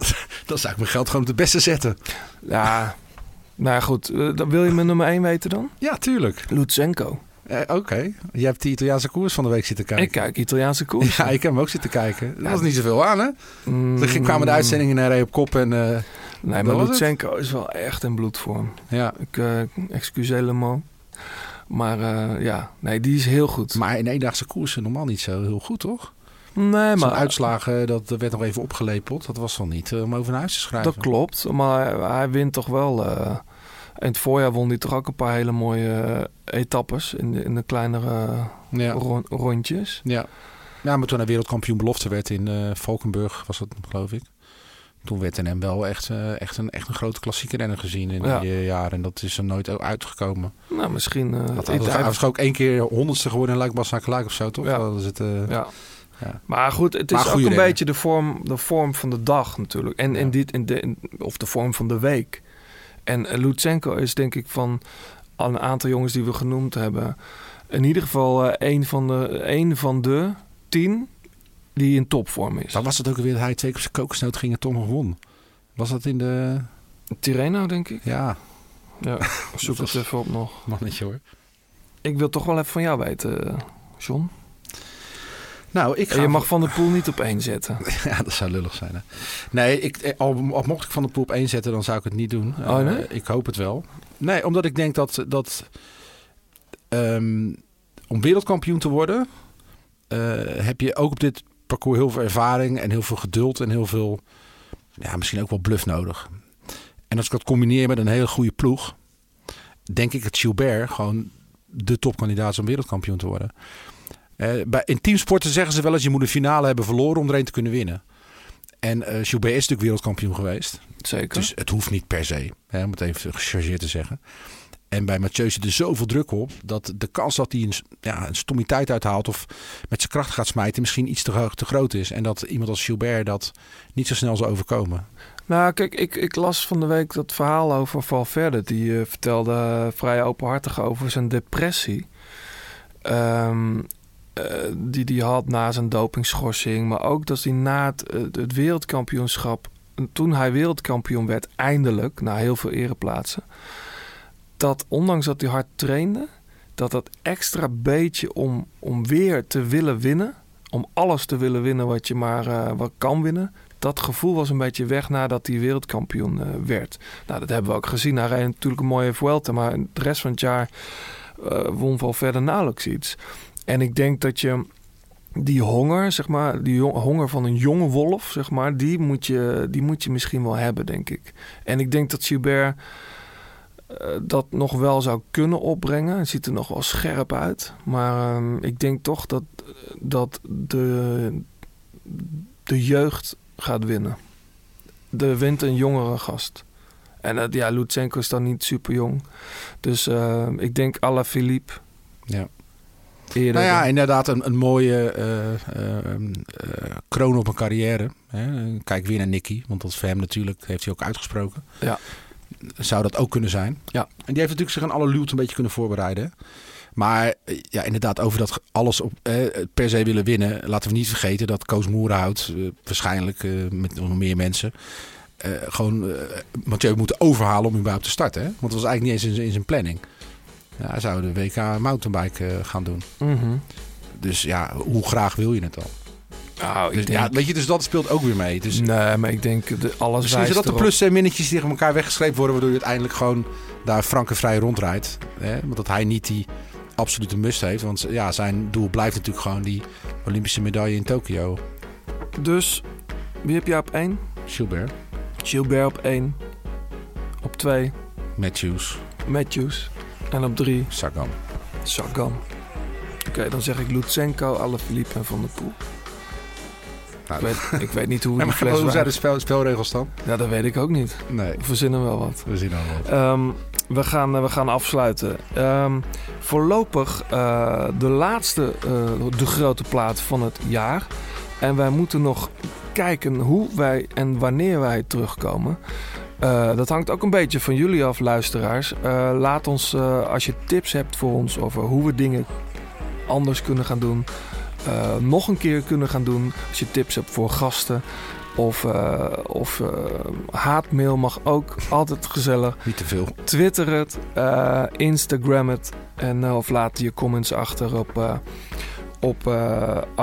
Dan zou ik mijn geld gewoon op de beste zetten. Ja, nou goed. Eh, dan wil je mijn nummer 1 weten dan? Ja, tuurlijk. Lutsenko. Eh, Oké. Je hebt die Italiaanse koers van de week zitten kijken. Ik kijk Italiaanse koers. Ja, ik heb hem ook zitten kijken. Er was niet zoveel aan, hè? Mm, Toen kwamen de uitzendingen en hij reed op kop en... eh, Nee, maar was het. Lutsenko is wel echt in bloedvorm. Ja. Ik excuseer le mot. Maar eh, ja, nee, die is heel goed. Maar in eendaagse koersen normaal niet zo heel goed, toch? Nee, maar uitslagen, dat werd nog even opgelepeld. Dat was wel niet eh, om over naar huis te schrijven. dat klopt. Maar hij wint toch wel. eh, in het voorjaar won hij toch ook een paar hele mooie eh, etappes in de, in de kleinere Ja. ron- rondjes. Ja. ja, maar toen hij wereldkampioen belofte werd in eh Valkenburg, was dat geloof ik. Toen werd in hem wel echt, eh, echt, een, echt een grote klassieke renner gezien in Ja. die jaren. En dat is er nooit uitgekomen. Nou, misschien. Dat, ik- hij, was ook één keer honderdste geworden in Luik Gelijk of zo, toch? Ja. Dat is het, Ja. ja. Maar goed, het is ook een renner. beetje de vorm, de vorm van de dag natuurlijk. En, in dit, in de, in- of de vorm van de week. En eh, Lutsenko is denk ik van een aantal jongens die we genoemd hebben... in ieder geval eh, een, van de, een van de tien die in topvorm is. Dan was het ook weer dat hij twee keer kokosnoot ging en toch nog won. Was dat in de... Tirreno, denk ik. Ja, Ja, zoek het even op nog. mannetje hoor. Ik wil toch wel even van jou weten, eh, John. Nou, ik ga... je mag Van de Poel niet op één zetten. Ja, dat zou lullig zijn. Hè? Nee, ik, eh, al, al mocht ik van de poep één zetten, dan zou ik het niet doen. Oh, Eh, nee? ik hoop het wel. Nee, omdat ik denk dat, dat ehm, om wereldkampioen te worden, eh, heb je ook op dit parcours heel veel ervaring en heel veel geduld en heel veel, ja, misschien ook wel bluff nodig. En als ik dat combineer met een hele goede ploeg, denk ik dat Gilbert gewoon de topkandidaat is om wereldkampioen te worden. Eh, bij, in teamsporten zeggen ze wel eens, je moet een finale hebben verloren om er een te kunnen winnen. En eh Gilbert is natuurlijk wereldkampioen geweest. Zeker. Dus het hoeft niet per se, hè, om het even gechargeerd te zeggen. En bij Mathieu zit er zoveel druk op dat de kans dat hij een, ja, een stommiteit uithaalt of met zijn kracht gaat smijten misschien iets te, te groot is. En dat iemand als Gilbert dat niet zo snel zal overkomen. Nou, kijk, ik, ik las van de week dat verhaal over Valverde. Die eh, vertelde vrij openhartig over zijn depressie. Ehm, eh, die hij had na zijn dopingschorsing. Maar ook dat hij na het, eh, het wereldkampioenschap... Toen hij wereldkampioen werd, eindelijk, na heel veel ereplaatsen... Dat ondanks dat hij hard trainde... Dat dat extra beetje om, om weer te willen winnen... Om alles te willen winnen wat je maar eh, wat kan winnen dat gevoel was een beetje weg nadat hij wereldkampioen eh, werd. Nou, dat hebben we ook gezien. Hij reed natuurlijk een mooie Vuelta, maar de rest van het jaar eh, won wel verder nauwelijks iets. En ik denk dat je die honger, zeg maar, die honger van een jonge wolf, zeg maar, die moet, je, die moet je misschien wel hebben, denk ik. En ik denk dat Gilbert eh, dat nog wel zou kunnen opbrengen. Het ziet er nog wel scherp uit. Maar ehm, ik denk toch dat, dat de, de jeugd gaat winnen. Er wint een jongere gast. En ja, Lutsenko is dan niet super jong. Dus eh, ik denk Ala Philippe. Ja. Eerder. Nou ja, inderdaad een, een mooie eh, eh, eh, kroon op een carrière. Hè. Kijk weer naar Nicky, want dat is voor hem natuurlijk, heeft hij ook uitgesproken. Ja. Zou dat ook kunnen zijn. Ja. En die heeft natuurlijk zich aan alle luwte een beetje kunnen voorbereiden. Maar ja, inderdaad, over dat alles op, eh, per se willen winnen. Laten we niet vergeten dat Koos Moerhout, eh, waarschijnlijk eh, met nog meer mensen, eh, gewoon Mathieu moeten overhalen om überhaupt te starten. Hè? Want het was eigenlijk niet eens in, in zijn planning. Ja, hij zou de WK mountainbike eh, gaan doen. Mhm. Dus ja, hoe graag wil je het dan? Nou, Dus, denk- ja, weet je, dus dat speelt ook weer mee. Dus Nee, maar ik denk de, alles misschien wijst zodat de plus en minnetjes tegen elkaar weggeschreven worden... waardoor je uiteindelijk gewoon daar frank en vrij rondrijdt. Hè? Want dat hij niet die absolute must heeft. Want ja, zijn doel blijft natuurlijk gewoon die Olympische medaille in Tokio. Dus, wie heb jij op één? Gilbert, Gilbert op één. Op twee, Matthews, Matthews. En op drie, Sagan. Sagan. Oké, dan zeg ik Lutsenko, Alaphilippe en Van der Poel. Nou, Ik weet, ik weet niet hoe die maar fles hoe zijn de spel, spelregels dan? Ja, dat weet ik ook niet. Nee, We verzinnen wel wat. we zien al wat. Ehm, we, gaan, eh, we gaan afsluiten. Ehm, voorlopig eh, de laatste, eh, de grote plaat van het jaar. En wij moeten nog kijken hoe wij en wanneer wij terugkomen. Eh, dat hangt ook een beetje van jullie af, luisteraars. Eh, laat ons, eh, als je tips hebt voor ons over hoe we dingen anders kunnen gaan doen. nog een keer kunnen gaan doen. Als je tips hebt voor gasten. Of, of haatmail mag ook. Altijd gezellig. Niet te veel. Twitter het, Instagram het. En, of laat je comments achter op, op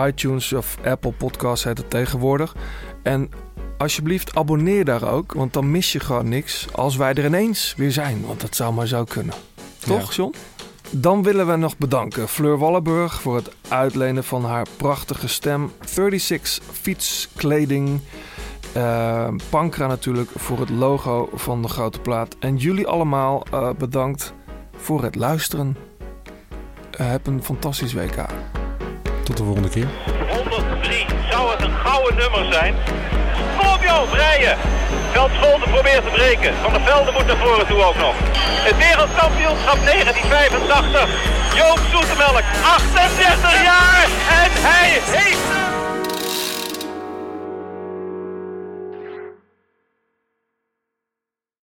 iTunes of Apple Podcasts heet het tegenwoordig. En alsjeblieft abonneer daar ook, want dan mis je gewoon niks als wij er ineens weer zijn. Want dat zou maar zo kunnen. Toch, Ja. John? Dan willen we nog bedanken Fleur Wallenburg voor het uitlenen van haar prachtige stem. 36 fietskleding. Eh, Pankra natuurlijk voor het logo van de grote plaat. En jullie allemaal eh, bedankt voor het luisteren. Eh, heb een fantastisch WK. Tot de volgende keer. 103 zou het een gouden nummer zijn. Joh, rijden! Veldscholte probeert te breken. Van der Velde moet naar voren toe ook nog. Het wereldkampioenschap 1985. Joop Zoetemelk, 38 jaar en hij heeft